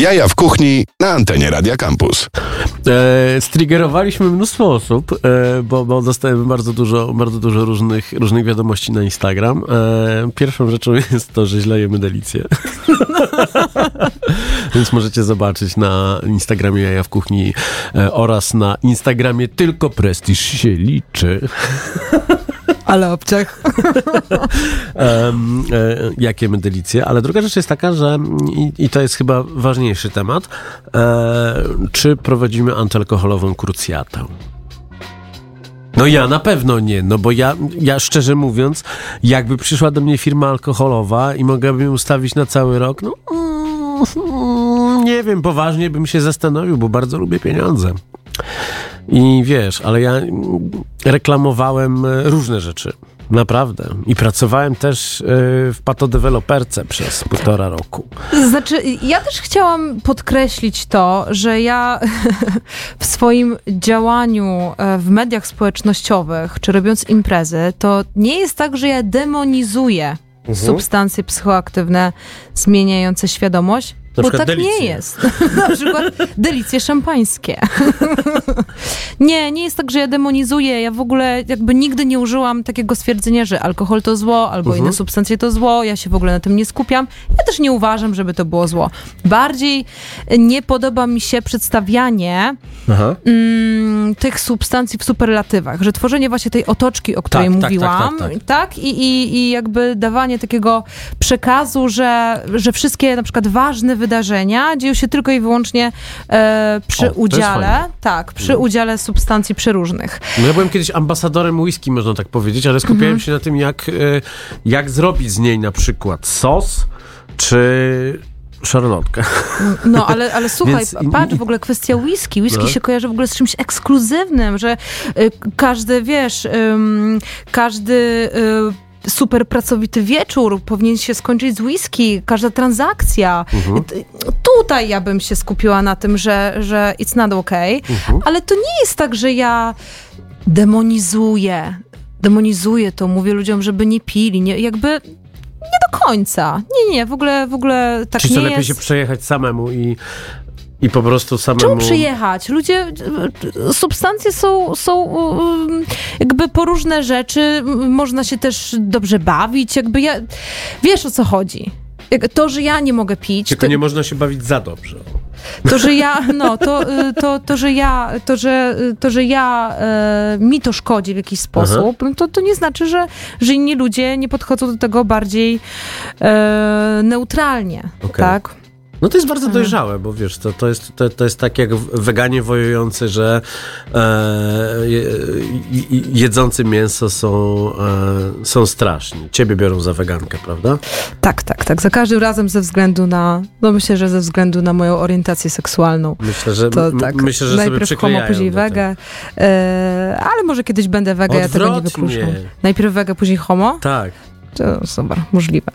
Jaja w kuchni na antenie Radia Campus. E, striggerowaliśmy mnóstwo osób, e, bo, bo dostajemy bardzo dużo, bardzo dużo różnych, różnych wiadomości na Instagram. E, pierwszą rzeczą [LAUGHS] jest to, że źle jemy delicję. [LAUGHS] Więc możecie zobaczyć na Instagramie Jaja w Kuchni e, oraz na Instagramie Tylko Prestiż się liczy. [LAUGHS] Ale obciach. [LAUGHS] em, e, jakie delicje. Ale druga rzecz jest taka, że i, i to jest chyba ważniejszy temat, e, czy prowadzimy antyalkoholową krucjatę? No ja na pewno nie, no bo ja, ja szczerze mówiąc, jakby przyszła do mnie firma alkoholowa i mogłabym ustawić na cały rok, no mm, [LAUGHS] nie wiem, poważnie bym się zastanowił, bo bardzo lubię pieniądze. I wiesz, ale ja reklamowałem e, różne rzeczy. Naprawdę. I pracowałem też e, w patodeweloperce przez półtora roku. Znaczy, ja też chciałam podkreślić to, że ja [LAUGHS] w swoim działaniu e, w mediach społecznościowych, czy robiąc imprezy, to nie jest tak, że ja demonizuję Mhm. substancje psychoaktywne zmieniające świadomość. Na bo tak nie delicje. jest. [LAUGHS] Na przykład delicje szampańskie. [LAUGHS] nie, nie jest tak, że ja demonizuję. Ja w ogóle jakby nigdy nie użyłam takiego stwierdzenia, że alkohol to zło, albo Mhm. inne substancje to zło. Ja się w ogóle na tym nie skupiam. Ja też nie uważam, żeby to było zło. Bardziej nie podoba mi się przedstawianie mm, tych substancji w superlatywach, że tworzenie właśnie tej otoczki, o której Tak, tak, tak, mówiłam, tak, tak. I, i, i jakby dawanie takiego przekazu, że, że wszystkie na przykład ważne wydarzenia dzieją się tylko i wyłącznie e, przy O, udziale, tak, przy udziale substancji przeróżnych. No ja byłem kiedyś ambasadorem whisky, można tak powiedzieć, ale skupiałem Mhm. się na tym, jak, e, jak zrobić z niej na przykład sos, czy szarlotkę. No, ale, [LAUGHS] ale słuchaj, Więc patrz, w ogóle kwestia whisky. Whisky No. się kojarzy w ogóle z czymś ekskluzywnym, że y, każdy, wiesz, ym, każdy... Y, super pracowity wieczór powinien się skończyć z whisky, każda transakcja. Mhm. Tutaj ja bym się skupiła na tym, że, że it's not okay, Mhm. ale to nie jest tak, że ja demonizuję. Demonizuję to, mówię ludziom, żeby nie pili, nie, jakby nie do końca. Nie, nie, w ogóle, w ogóle tak Czy nie co lepiej jest. się przejechać samemu i, i po prostu samemu... Czemu przyjechać? Ludzie, substancje są, są um, jakby po różne rzeczy, można się też dobrze bawić, jakby ja, wiesz o co chodzi. To, że ja nie mogę pić, Tylko to, nie można się bawić za dobrze. to, że ja, [LAUGHS] no, to, y, to, to, że ja, to, że, y, to, że ja, e, mi to szkodzi w jakiś sposób, no to, to nie znaczy, że, że inni ludzie nie podchodzą do tego bardziej e, neutralnie, Okej. tak? No to jest bardzo dojrzałe, bo wiesz, to, to, jest, to, to jest tak jak weganie wojujący, że e, je, jedzący mięso są, e, są straszni. Ciebie biorą za wegankę, prawda? Tak, tak, tak. Za każdym razem ze względu na, no myślę, że ze względu na moją orientację seksualną. Myślę, że, To tak. myślę, że Najpierw homo, później wege. E, ale może kiedyś będę wege, ja tego nie wykluczam. Najpierw wege, później homo? Tak. To super, możliwe.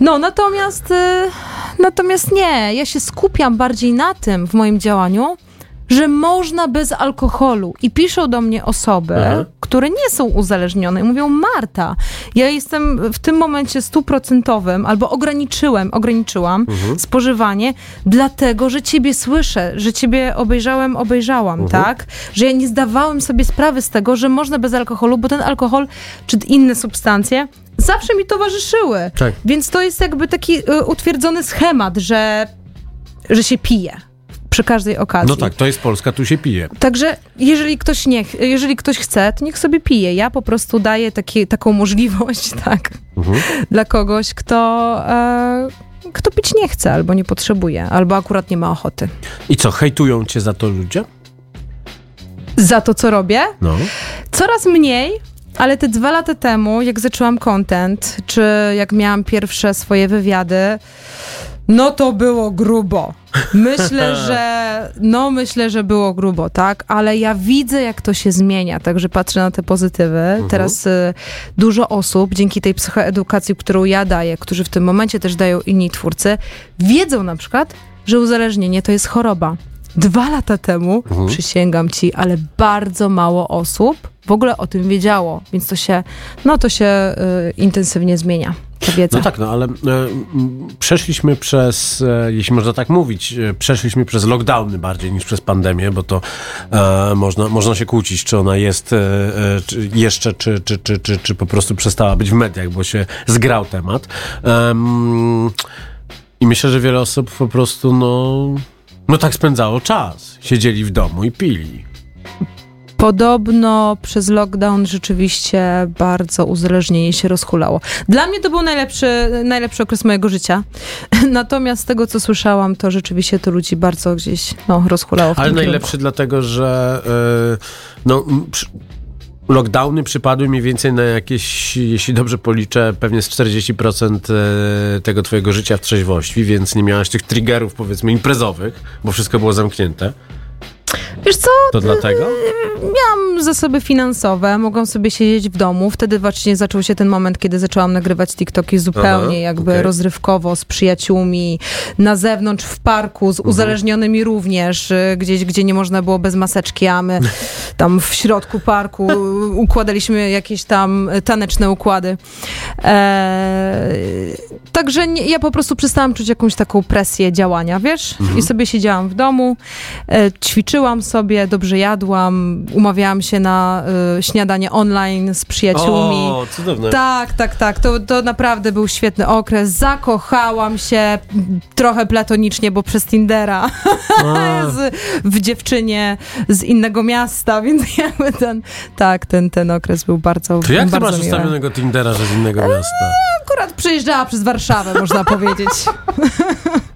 No, natomiast, y, natomiast nie, ja się skupiam bardziej na tym w moim działaniu, że można bez alkoholu. I piszą do mnie osoby, Aha. które nie są uzależnione i mówią, Marta, ja jestem w tym momencie stuprocentowym, albo ograniczyłem, ograniczyłam spożywanie, dlatego, że ciebie słyszę, że ciebie obejrzałem, obejrzałam, tak? Że ja nie zdawałem sobie sprawy z tego, że można bez alkoholu, bo ten alkohol, czy inne substancje, zawsze mi towarzyszyły. Tak. Więc to jest jakby taki y, utwierdzony schemat, że, że się pije przy każdej okazji. No tak, to jest Polska, tu się pije. Także jeżeli ktoś, nie, jeżeli ktoś chce, to niech sobie pije. Ja po prostu daję taki, taką możliwość, [LAUGHS] tak, dla kogoś, kto, e, kto pić nie chce, albo nie potrzebuje, albo akurat nie ma ochoty. I co, hejtują cię za to ludzie? Za to, co robię, No. coraz mniej, ale te dwa lata temu, jak zaczęłam content, czy jak miałam pierwsze swoje wywiady, no to było grubo. Myślę, [LAUGHS] że no myślę, że było grubo, tak, ale ja widzę, jak to się zmienia, także patrzę na te pozytywy. Teraz y, dużo osób, dzięki tej psychoedukacji, którą ja daję, którzy w tym momencie też dają inni twórcy, wiedzą na przykład, że uzależnienie to jest choroba. Dwa lata temu, przysięgam ci, ale bardzo mało osób w ogóle o tym wiedziało, więc to się, no to się y, intensywnie zmienia. No tak, no ale m, przeszliśmy przez, e, jeśli można tak mówić, e, przeszliśmy przez lockdowny bardziej niż przez pandemię, bo to e, można, można się kłócić, czy ona jest e, e, czy jeszcze, czy, czy, czy, czy, czy po prostu przestała być w mediach, bo się zgrał temat. Em, I myślę, że wiele osób po prostu, no, no tak spędzało czas. Siedzieli w domu i pili. Podobno przez lockdown rzeczywiście bardzo uzależnienie się rozhulało. Dla mnie to był najlepszy, najlepszy okres mojego życia. [LAUGHS] Natomiast z tego, co słyszałam, to rzeczywiście to ludzi bardzo gdzieś no, rozhulało w Ale najlepszy dlatego, że e, no, przy, lockdowny przypadły mniej więcej na jakieś, jeśli dobrze policzę, pewnie z 40% e, tego twojego życia w trzeźwości, więc nie miałaś tych triggerów powiedzmy imprezowych, bo wszystko było zamknięte. Wiesz co? To dlatego? Miałam zasoby finansowe, mogłam sobie siedzieć w domu. Wtedy właśnie zaczął się ten moment, kiedy zaczęłam nagrywać TikToki zupełnie Aha, jakby okej. rozrywkowo, z przyjaciółmi, na zewnątrz, w parku, z Mhm. uzależnionymi również, y, gdzieś, gdzie nie można było bez maseczki, a my [LAUGHS] tam w środku parku układaliśmy jakieś tam taneczne układy. Eee, także nie, ja po prostu przestałam czuć jakąś taką presję działania, wiesz? Mhm. I sobie siedziałam w domu, e, ćwiczyłam sobie, dobrze jadłam, umawiałam się na e, śniadanie online z przyjaciółmi. O, cudowne. Tak, tak, tak. To, to naprawdę był świetny okres. Zakochałam się trochę platonicznie, bo przez Tindera [LAUGHS] z, w dziewczynie z innego miasta, [LAUGHS] więc jakby ten, tak, ten, ten okres był bardzo To jak ty bardzo masz miły. ustawionego Tindera, że z innego miasta? Akurat przejeżdżała przez Warszawę, można powiedzieć. [LAUGHS]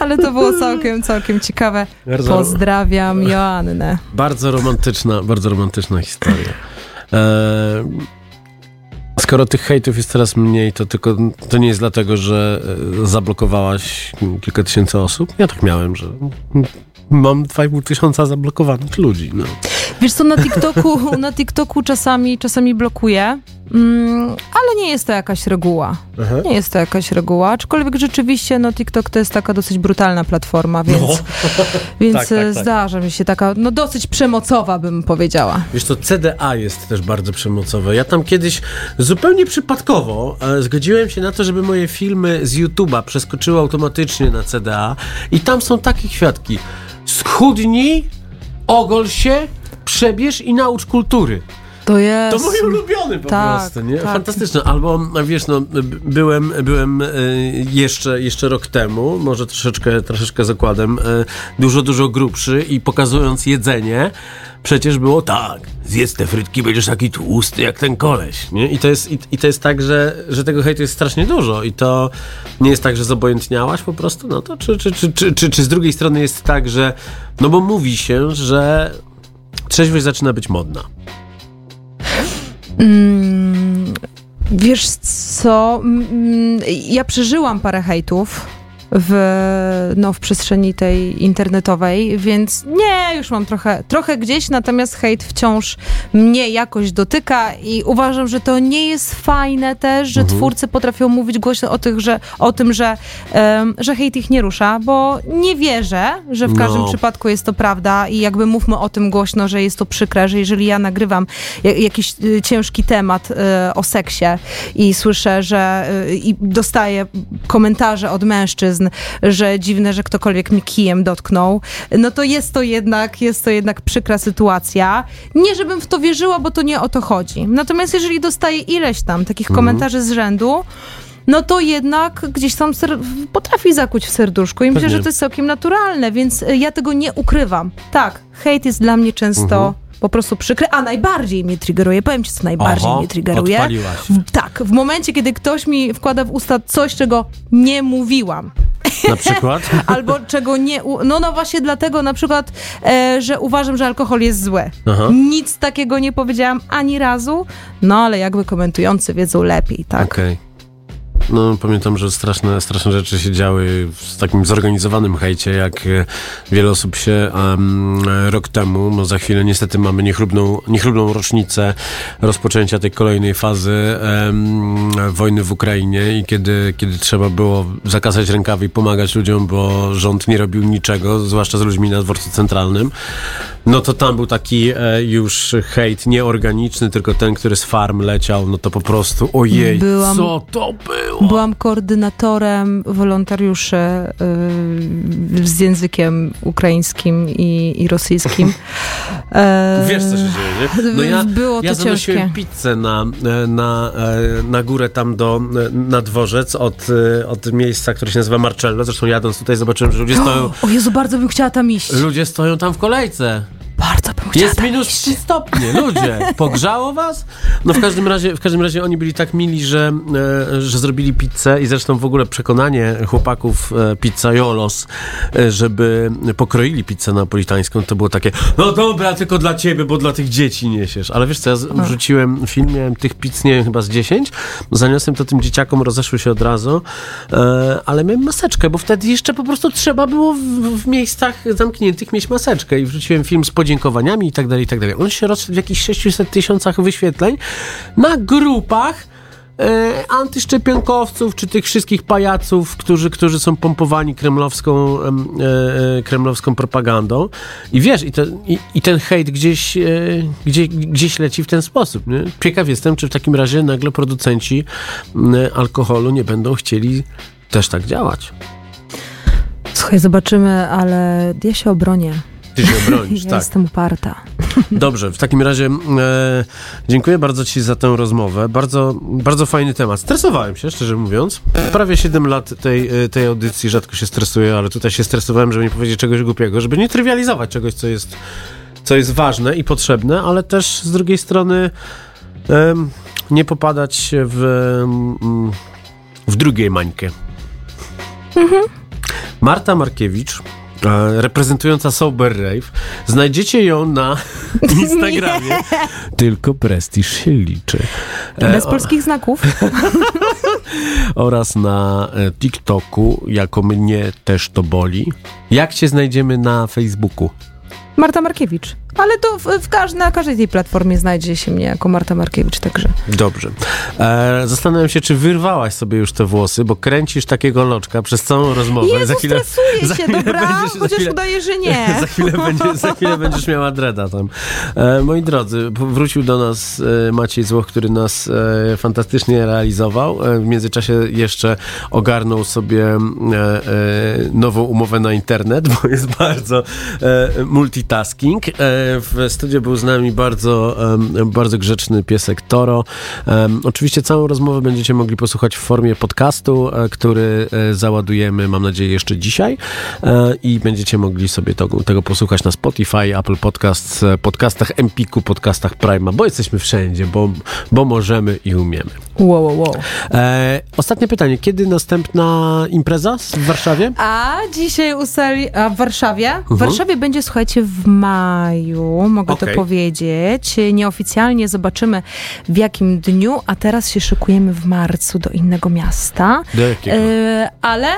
Ale to było całkiem, całkiem ciekawe. Bardzo- Pozdrawiam Joannę. Bardzo romantyczna, bardzo romantyczna historia. E, skoro tych hejtów jest coraz mniej, to tylko to nie jest dlatego, że e, zablokowałaś kilka tysięcy osób. Ja tak miałem, że mam 2,5 tysiąca zablokowanych ludzi. No. Wiesz co, na TikToku, [LAUGHS] na TikToku czasami, czasami blokuję, mm, ale nie jest to jakaś reguła. Aha. Nie jest to jakaś reguła, aczkolwiek rzeczywiście no, TikTok to jest taka dosyć brutalna platforma, więc, No. [LAUGHS] więc Tak, tak, e, tak. zdarza mi się taka, no dosyć przemocowa bym powiedziała. Wiesz to CDA jest też bardzo przemocowe. Ja tam kiedyś zupełnie przypadkowo e, zgodziłem się na to, żeby moje filmy z YouTube'a przeskoczyły automatycznie na CDA i tam są takie kwiatki. Schudnij, ogol się, przebierz i naucz kultury. To jest... To mój ulubiony po Tak, prostu, nie? tak. Fantastyczne. Albo, wiesz, no, byłem, byłem e, jeszcze, jeszcze rok temu, może troszeczkę, troszeczkę zakładem, e, dużo, dużo grubszy i pokazując jedzenie, przecież było tak, zjedz te frytki, będziesz taki tłusty jak ten koleś, nie? I to jest, i, i to jest tak, że, że tego hejtu jest strasznie dużo i to nie jest tak, że zobojętniałaś po prostu, no to czy, czy, czy, czy, czy, czy z drugiej strony jest tak, że, no bo mówi się, że trzeźwość zaczyna być modna. Mm, wiesz co, mm, ja przeżyłam parę hejtów w, no, w przestrzeni tej internetowej, więc nie, już mam trochę, trochę gdzieś, natomiast hejt wciąż mnie jakoś dotyka i uważam, że to nie jest fajne też, że Mhm. twórcy potrafią mówić głośno o, tych, że, o tym, że, em, że hejt ich nie rusza, bo nie wierzę, że w każdym No. przypadku jest to prawda i jakby mówmy o tym głośno, że jest to przykre, że jeżeli ja nagrywam ja- jakiś y, ciężki temat y, o seksie i słyszę, że y, i dostaję komentarze od mężczyzn, że dziwne, że ktokolwiek mi kijem dotknął, no to jest to jednak, jest to jednak przykra sytuacja. Nie, żebym w to wierzyła, bo to nie o to chodzi. Natomiast jeżeli dostaję ileś tam takich Mhm. komentarzy z rzędu, no to jednak gdzieś tam potrafi zakuć w serduszku i myślę, Pewnie. że to jest całkiem naturalne, więc y, ja tego nie ukrywam. Tak, hejt jest dla mnie często Mhm. po prostu przykry, a najbardziej mnie triggeruje, powiem ci, co najbardziej Oho, mnie triggeruje. W, tak, w momencie, kiedy ktoś mi wkłada w usta coś, czego nie mówiłam. Na przykład? [LAUGHS] Albo czego nie. u- No, no właśnie dlatego na przykład, e, że uważam, że alkohol jest zły. Aha. Nic takiego nie powiedziałam ani razu, no ale jakby komentujący wiedzą lepiej, tak? Okej. No, pamiętam, że straszne, straszne rzeczy się działy w takim zorganizowanym hejcie, jak e, wiele osób się em, rok temu, no za chwilę niestety mamy niechlubną, niechlubną rocznicę rozpoczęcia tej kolejnej fazy em, wojny w Ukrainie i kiedy, kiedy trzeba było zakasać rękawy i pomagać ludziom, bo rząd nie robił niczego, zwłaszcza z ludźmi na dworcu centralnym, no to tam był taki e, już hejt nieorganiczny, tylko ten, który z farm leciał, no to po prostu ojej, Byłam- co to było? Byłam koordynatorem wolontariuszy y, z językiem ukraińskim i, i rosyjskim. [LAUGHS] E, Wiesz, co się dzieje, nie? No ja, Było to ja zanosiłem ciężkie. pizzę na, e, na, e, na górę tam do, na dworzec od, od miejsca, które się nazywa Marcello. Zresztą jadąc tutaj zobaczyłem, że ludzie [GASPS] stoją, O Jezu, bardzo bym chciała tam iść. ludzie stoją tam w kolejce. Bardzo bym Jest minus 3 stopnie, ludzie. [LAUGHS] Pogrzało was? No w każdym razie, w każdym razie oni byli tak mili, że, e, że zrobili pizzę i zresztą w ogóle przekonanie chłopaków e, pizzajolos, e, żeby pokroili pizzę napolitańską, to było takie, no dobra, tylko dla ciebie, bo dla tych dzieci niesiesz. Ale wiesz co, ja z- wrzuciłem film, miałem tych pizz, nie wiem, chyba z 10, zaniosłem to tym dzieciakom, rozeszły się od razu, e, ale miałem maseczkę, bo wtedy jeszcze po prostu trzeba było w, w miejscach zamkniętych mieć maseczkę i wrzuciłem film z podziękowaniami i tak tak dalej. On się rozszedł w jakichś 600 tysiącach wyświetleń na grupach e, antyszczepionkowców, czy tych wszystkich pajaców, którzy, którzy są pompowani kremlowską, em, e, e, kremlowską propagandą. I wiesz, i, i, i ten hejt gdzieś, e, gdzie, gdzieś leci w ten sposób. Nie? Ciekaw jestem, czy w takim razie nagle producenci alkoholu nie będą chcieli też tak działać. Słuchaj, zobaczymy, ale ja się obronię. Ty się obronisz, ja tak. jestem uparta. Dobrze, w takim razie e, dziękuję bardzo Ci za tę rozmowę. Bardzo, bardzo fajny temat. Stresowałem się, szczerze mówiąc. Prawie 7 lat tej, e, tej audycji rzadko się stresuję, ale tutaj się stresowałem, żeby nie powiedzieć czegoś głupiego, żeby nie trywializować czegoś, co jest, co jest ważne i potrzebne, ale też z drugiej strony em, nie popadać w, w drugiej mańkę. Marta Markiewicz, e, reprezentująca Sober Rave. Znajdziecie ją na [LAUGHS] Instagramie. Tylko prestiż się liczy. E, Bez polskich znaków. [LAUGHS] oraz na e, TikToku, jako mnie też to boli. Jak cię znajdziemy na Facebooku? Marta Markiewicz. Ale to w, w na każdej tej platformie znajdzie się mnie jako Marta Markiewicz, także. Dobrze. E, zastanawiam się, czy wyrwałaś sobie już te włosy, bo kręcisz takiego loczka przez całą rozmowę. Jezu, stresuję się, dobra? będziesz- za Chociaż chwilę- udaję, że nie. [LAUGHS] za, chwilę będziesz, za chwilę będziesz miała dreda tam. E, moi drodzy, wrócił do nas e, Maciej Złoch, który nas e, fantastycznie realizował. E, w międzyczasie jeszcze ogarnął sobie nową umowę na internet, bo jest bardzo multitasking. E, w studiu był z nami bardzo, bardzo grzeczny piesek Toro. Oczywiście całą rozmowę będziecie mogli posłuchać w formie podcastu, e, który e, załadujemy, mam nadzieję, jeszcze dzisiaj e, i będziecie mogli sobie to, tego posłuchać na Spotify, Apple Podcasts, e, podcastach Empiku, podcastach Prima, bo jesteśmy wszędzie, bo, bo możemy i umiemy. Wow, wow, wow. E, ostatnie pytanie. Kiedy następna impreza w Warszawie? A dzisiaj usali... A w Warszawie? W Mhm. Warszawie będzie, słuchajcie, w maju, mogę Okej. to powiedzieć. Nieoficjalnie zobaczymy w jakim dniu, a teraz się szykujemy w marcu do innego miasta. Do jakiego? E, ale...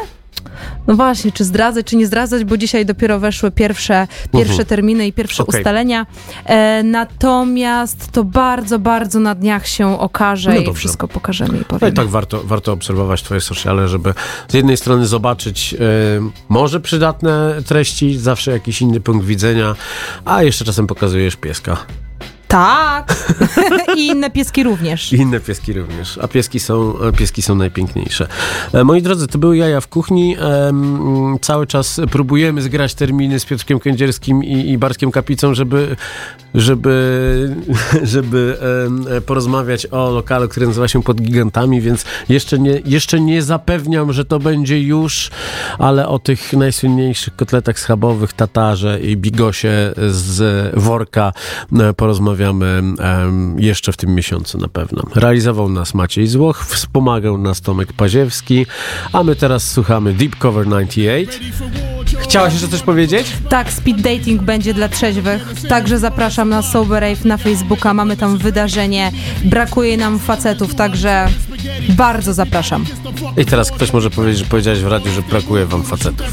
No właśnie, czy zdradzać, czy nie zdradzać, bo dzisiaj dopiero weszły pierwsze, pierwsze Mhm. terminy i pierwsze Okej. ustalenia. E, natomiast to bardzo, bardzo na dniach się okaże No i wszystko pokażemy i No powiemy. i tak warto, warto obserwować twoje sociale, żeby z jednej strony zobaczyć e, może przydatne treści, zawsze jakiś inny punkt widzenia, a jeszcze czasem pokazujesz pieska. Tak! [LAUGHS] I inne pieski również. I inne pieski również, a pieski są, pieski są najpiękniejsze. E, moi drodzy, to były jaja w kuchni. Em, cały czas próbujemy zgrać terminy z Piotrkiem Kędzierskim i, i Bartkiem Kapicą, żeby, żeby, [LAUGHS] żeby e, porozmawiać o lokalu, który nazywa się Pod Gigantami, więc jeszcze nie, jeszcze nie zapewniam, że to będzie już, ale o tych najsłynniejszych kotletach schabowych, tatarze i bigosie z worka e, porozmawiamy jeszcze w tym miesiącu na pewno. Realizował nas Maciej Złoch, wspomagał nas Tomek Paziewski, a my teraz słuchamy Deep Cover 98. Chciałaś jeszcze coś powiedzieć? Tak, speed dating będzie dla trzeźwych. Także zapraszam na Sober Rave na Facebooka. Mamy tam wydarzenie. Brakuje nam facetów, także bardzo zapraszam. I teraz ktoś może powiedzieć, że powiedziałeś w radiu, że brakuje wam facetów.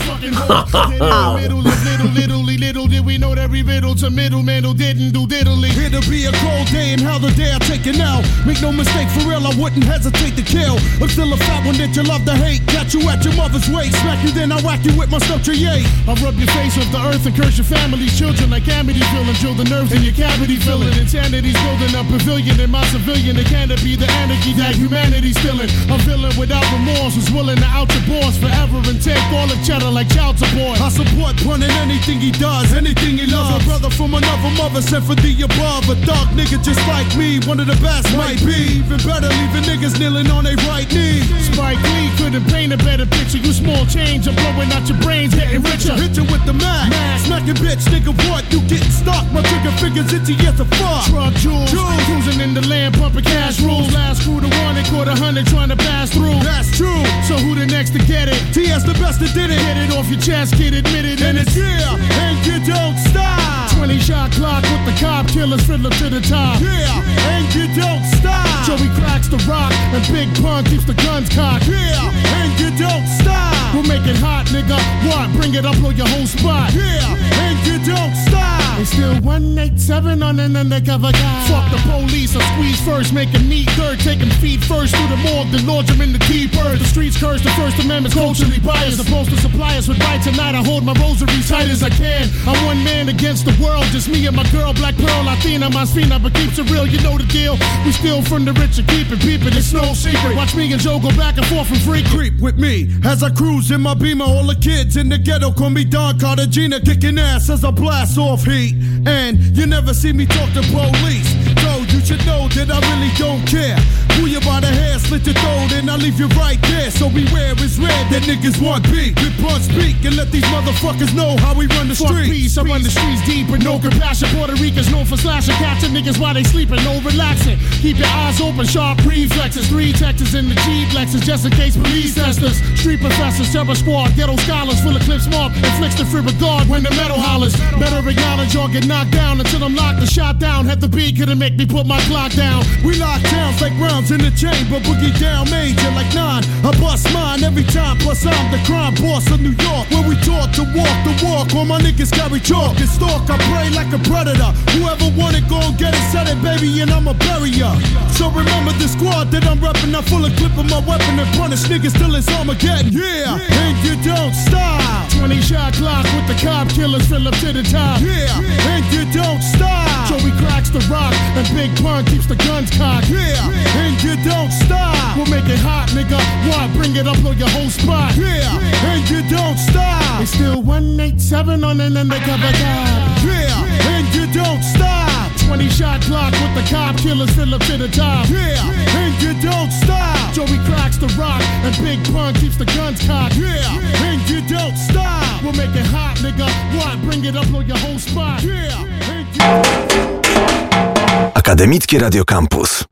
Literally, he's feeling A villain without remorse who's willing to out the boys forever and take all of cheddar like child support. I support Brun anything he does, anything he loves. A brother from another mother sent for the above. A dark nigga just like me, one of the best might be. Even better, leaving niggas kneeling on their right knee. Spike Lee couldn't paint a better picture. You small change, I'm blowing out your brains, getting richer. Hit you with the Mac. Mac. Smacking bitch, nigga, what? You getting stuck? My trigger fingers itchy as a fuck. Truck jewels, jewels. cruising in the land, pumping cash rules. Last crew to one it. caught a hundred trying to pass through. That's true. So who the next to get it? TS the best that did it. Get it off your chest, kid, admit it. And it's yeah, and you don't stop. 20 shot clock with the cop killers fiddler to the top. Yeah, and you don't stop. Joey cracks the rock and Big Pun keeps the guns cocked. Yeah, and you don't stop. We'll make it hot, nigga. What? Bring it up on your whole spot. Yeah, and you don't stop. It's still 187 on an undercover guy. Fuck the police, I squeeze first, make him neat third, take feet first through the morgue, then launch him in the earth. The streets curse, the First Amendment's culturally biased. Supposed to supply us with right tonight. I hold my rosary tight as I can. I'm one man against the world, just me and my girl, Black Pearl, Latina, my spina, but keeps it real, you know the deal. We steal from the rich and keep it peeping, it's no secret. Watch me and Joe go back and forth and free. Creep with me as I cruise in my beamer. All the kids in the ghetto call me Don Cartagena, kicking ass as I blast off heat. And you never see me talk to police. You should know that I really don't care. Pull you by the hair, slit your throat, and I leave you right there. So beware, it's red that niggas want beat. We punch speak and let these motherfuckers know how we run the Fuck streets. peace, I run the streets deep with no compassion. Puerto Ricans known for slashing, catching niggas while they sleeping, no relaxing. Keep your eyes open, sharp reflexes. Three Texas in the Jeep Lexus, just in case police test us. Street professors, terror squad, ghetto scholars, full of clips marked, inflicts the free regard when the metal hollers. Better acknowledge or get knocked down until I'm locked and shot down. Had the beat couldn't make me put my clock down. We lock towns like rounds in the chamber, boogie down major like nine. I bust mine every time, plus I'm the crime boss of New York. Where we taught to walk the walk, all my niggas carry chalk and stalk. I pray like a predator. Whoever want it, go and get it, set it, baby, and I'ma bury ya. So remember the squad that I'm reppin', I'm full of clip of my weapon and punish niggas till it's Armageddon. Yeah, and you don't stop. 20 shot clock with the cop killers fill up to the top. Yeah, and you don't stop. Joey cracks the rock and Big Keeps the guns cocked. Yeah, and you don't stop. We'll make it hot, nigga. Why Bring it up on your whole spot. Yeah, and you don't stop. It's still 187 on an undercover guy. Yeah, and you don't stop. 20 shot clock with the cop killers fill up to the top. Yeah, and you don't stop. Joey cracks the rock and Big Pun keeps the guns cocked. Yeah, and you don't stop. We'll make it hot, nigga. Why Bring it up on your whole spot. Yeah, and you Akademickie Radio Campus.